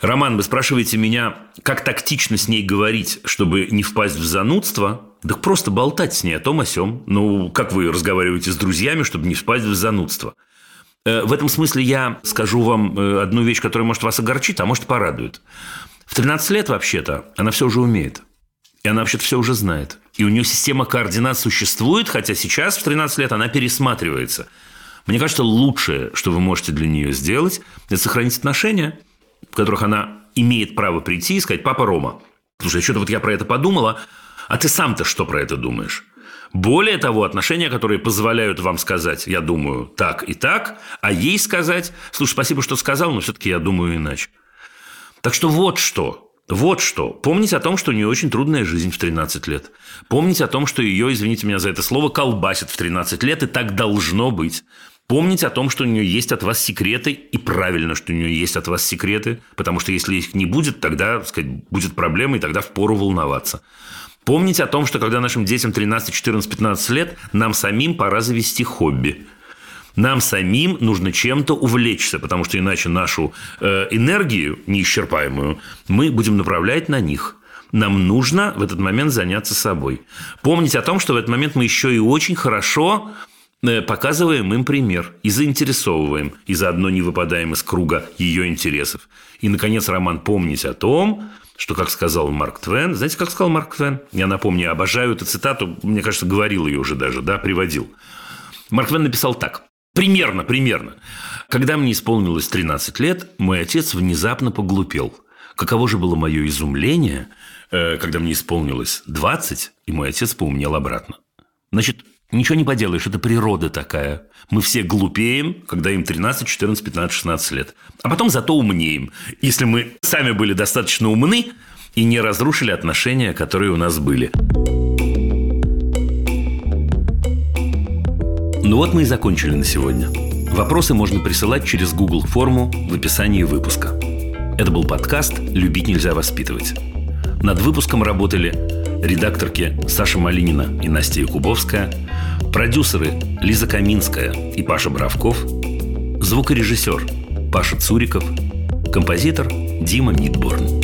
Роман, вы спрашиваете меня, как тактично с ней говорить, чтобы не впасть в занудство? Да просто болтать с ней о том о сём. Ну, как вы разговариваете с друзьями, чтобы не впасть в занудство? Э, в этом смысле я скажу вам э, одну вещь, которая может вас огорчить, а может порадует. В 13 лет, вообще-то, она все уже умеет. И она вообще-то все уже знает. И у нее система координат существует, хотя сейчас, в 13 лет, она пересматривается. Мне кажется, лучшее, что вы можете для нее сделать, это сохранить отношения, в которых она имеет право прийти и сказать, папа Рома, слушай, что-то вот я про это подумала, а ты сам-то что про это думаешь? Более того, отношения, которые позволяют вам сказать, я думаю, так и так, а ей сказать, слушай, спасибо, что сказал, но все-таки я думаю иначе. Так что вот что. Вот что. Помнить о том, что у нее очень трудная жизнь в 13 лет. Помнить о том, что ее, извините меня за это слово, колбасит в 13 лет, и так должно быть. Помнить о том, что у нее есть от вас секреты, и правильно, что у нее есть от вас секреты, потому что если их не будет, тогда, так сказать, будет проблема, и тогда впору волноваться. Помнить о том, что когда нашим детям 13, 14, 15 лет, нам самим пора завести хобби. Нам самим нужно чем-то увлечься, потому что иначе нашу э, энергию неисчерпаемую мы будем направлять на них. Нам нужно в этот момент заняться собой. Помнить о том, что в этот момент мы еще и очень хорошо э, показываем им пример и заинтересовываем, и заодно не выпадаем из круга ее интересов. И, наконец, Роман, помнить о том, что, как сказал Марк Твен, знаете, как сказал Марк Твен? Я напомню, я обожаю эту цитату, мне кажется, говорил ее уже даже, да, приводил. Марк Твен написал так. Примерно, примерно. Когда мне исполнилось 13 лет, мой отец внезапно поглупел. Каково же было мое изумление, э, когда мне исполнилось 20, и мой отец поумнел обратно. Значит, ничего не поделаешь, это природа такая. Мы все глупеем, когда им 13, 14, 15, 16 лет. А потом зато умнеем, если мы сами были достаточно умны и не разрушили отношения, которые у нас были. Ну вот мы и закончили на сегодня. Вопросы можно присылать через Google форму в описании выпуска. Это был подкаст «Любить нельзя воспитывать». Над выпуском работали редакторки Саша Малинина и Настя Якубовская, продюсеры Лиза Каминская и Паша Бравков, звукорежиссер Паша Цуриков, композитор Дима Мидборн.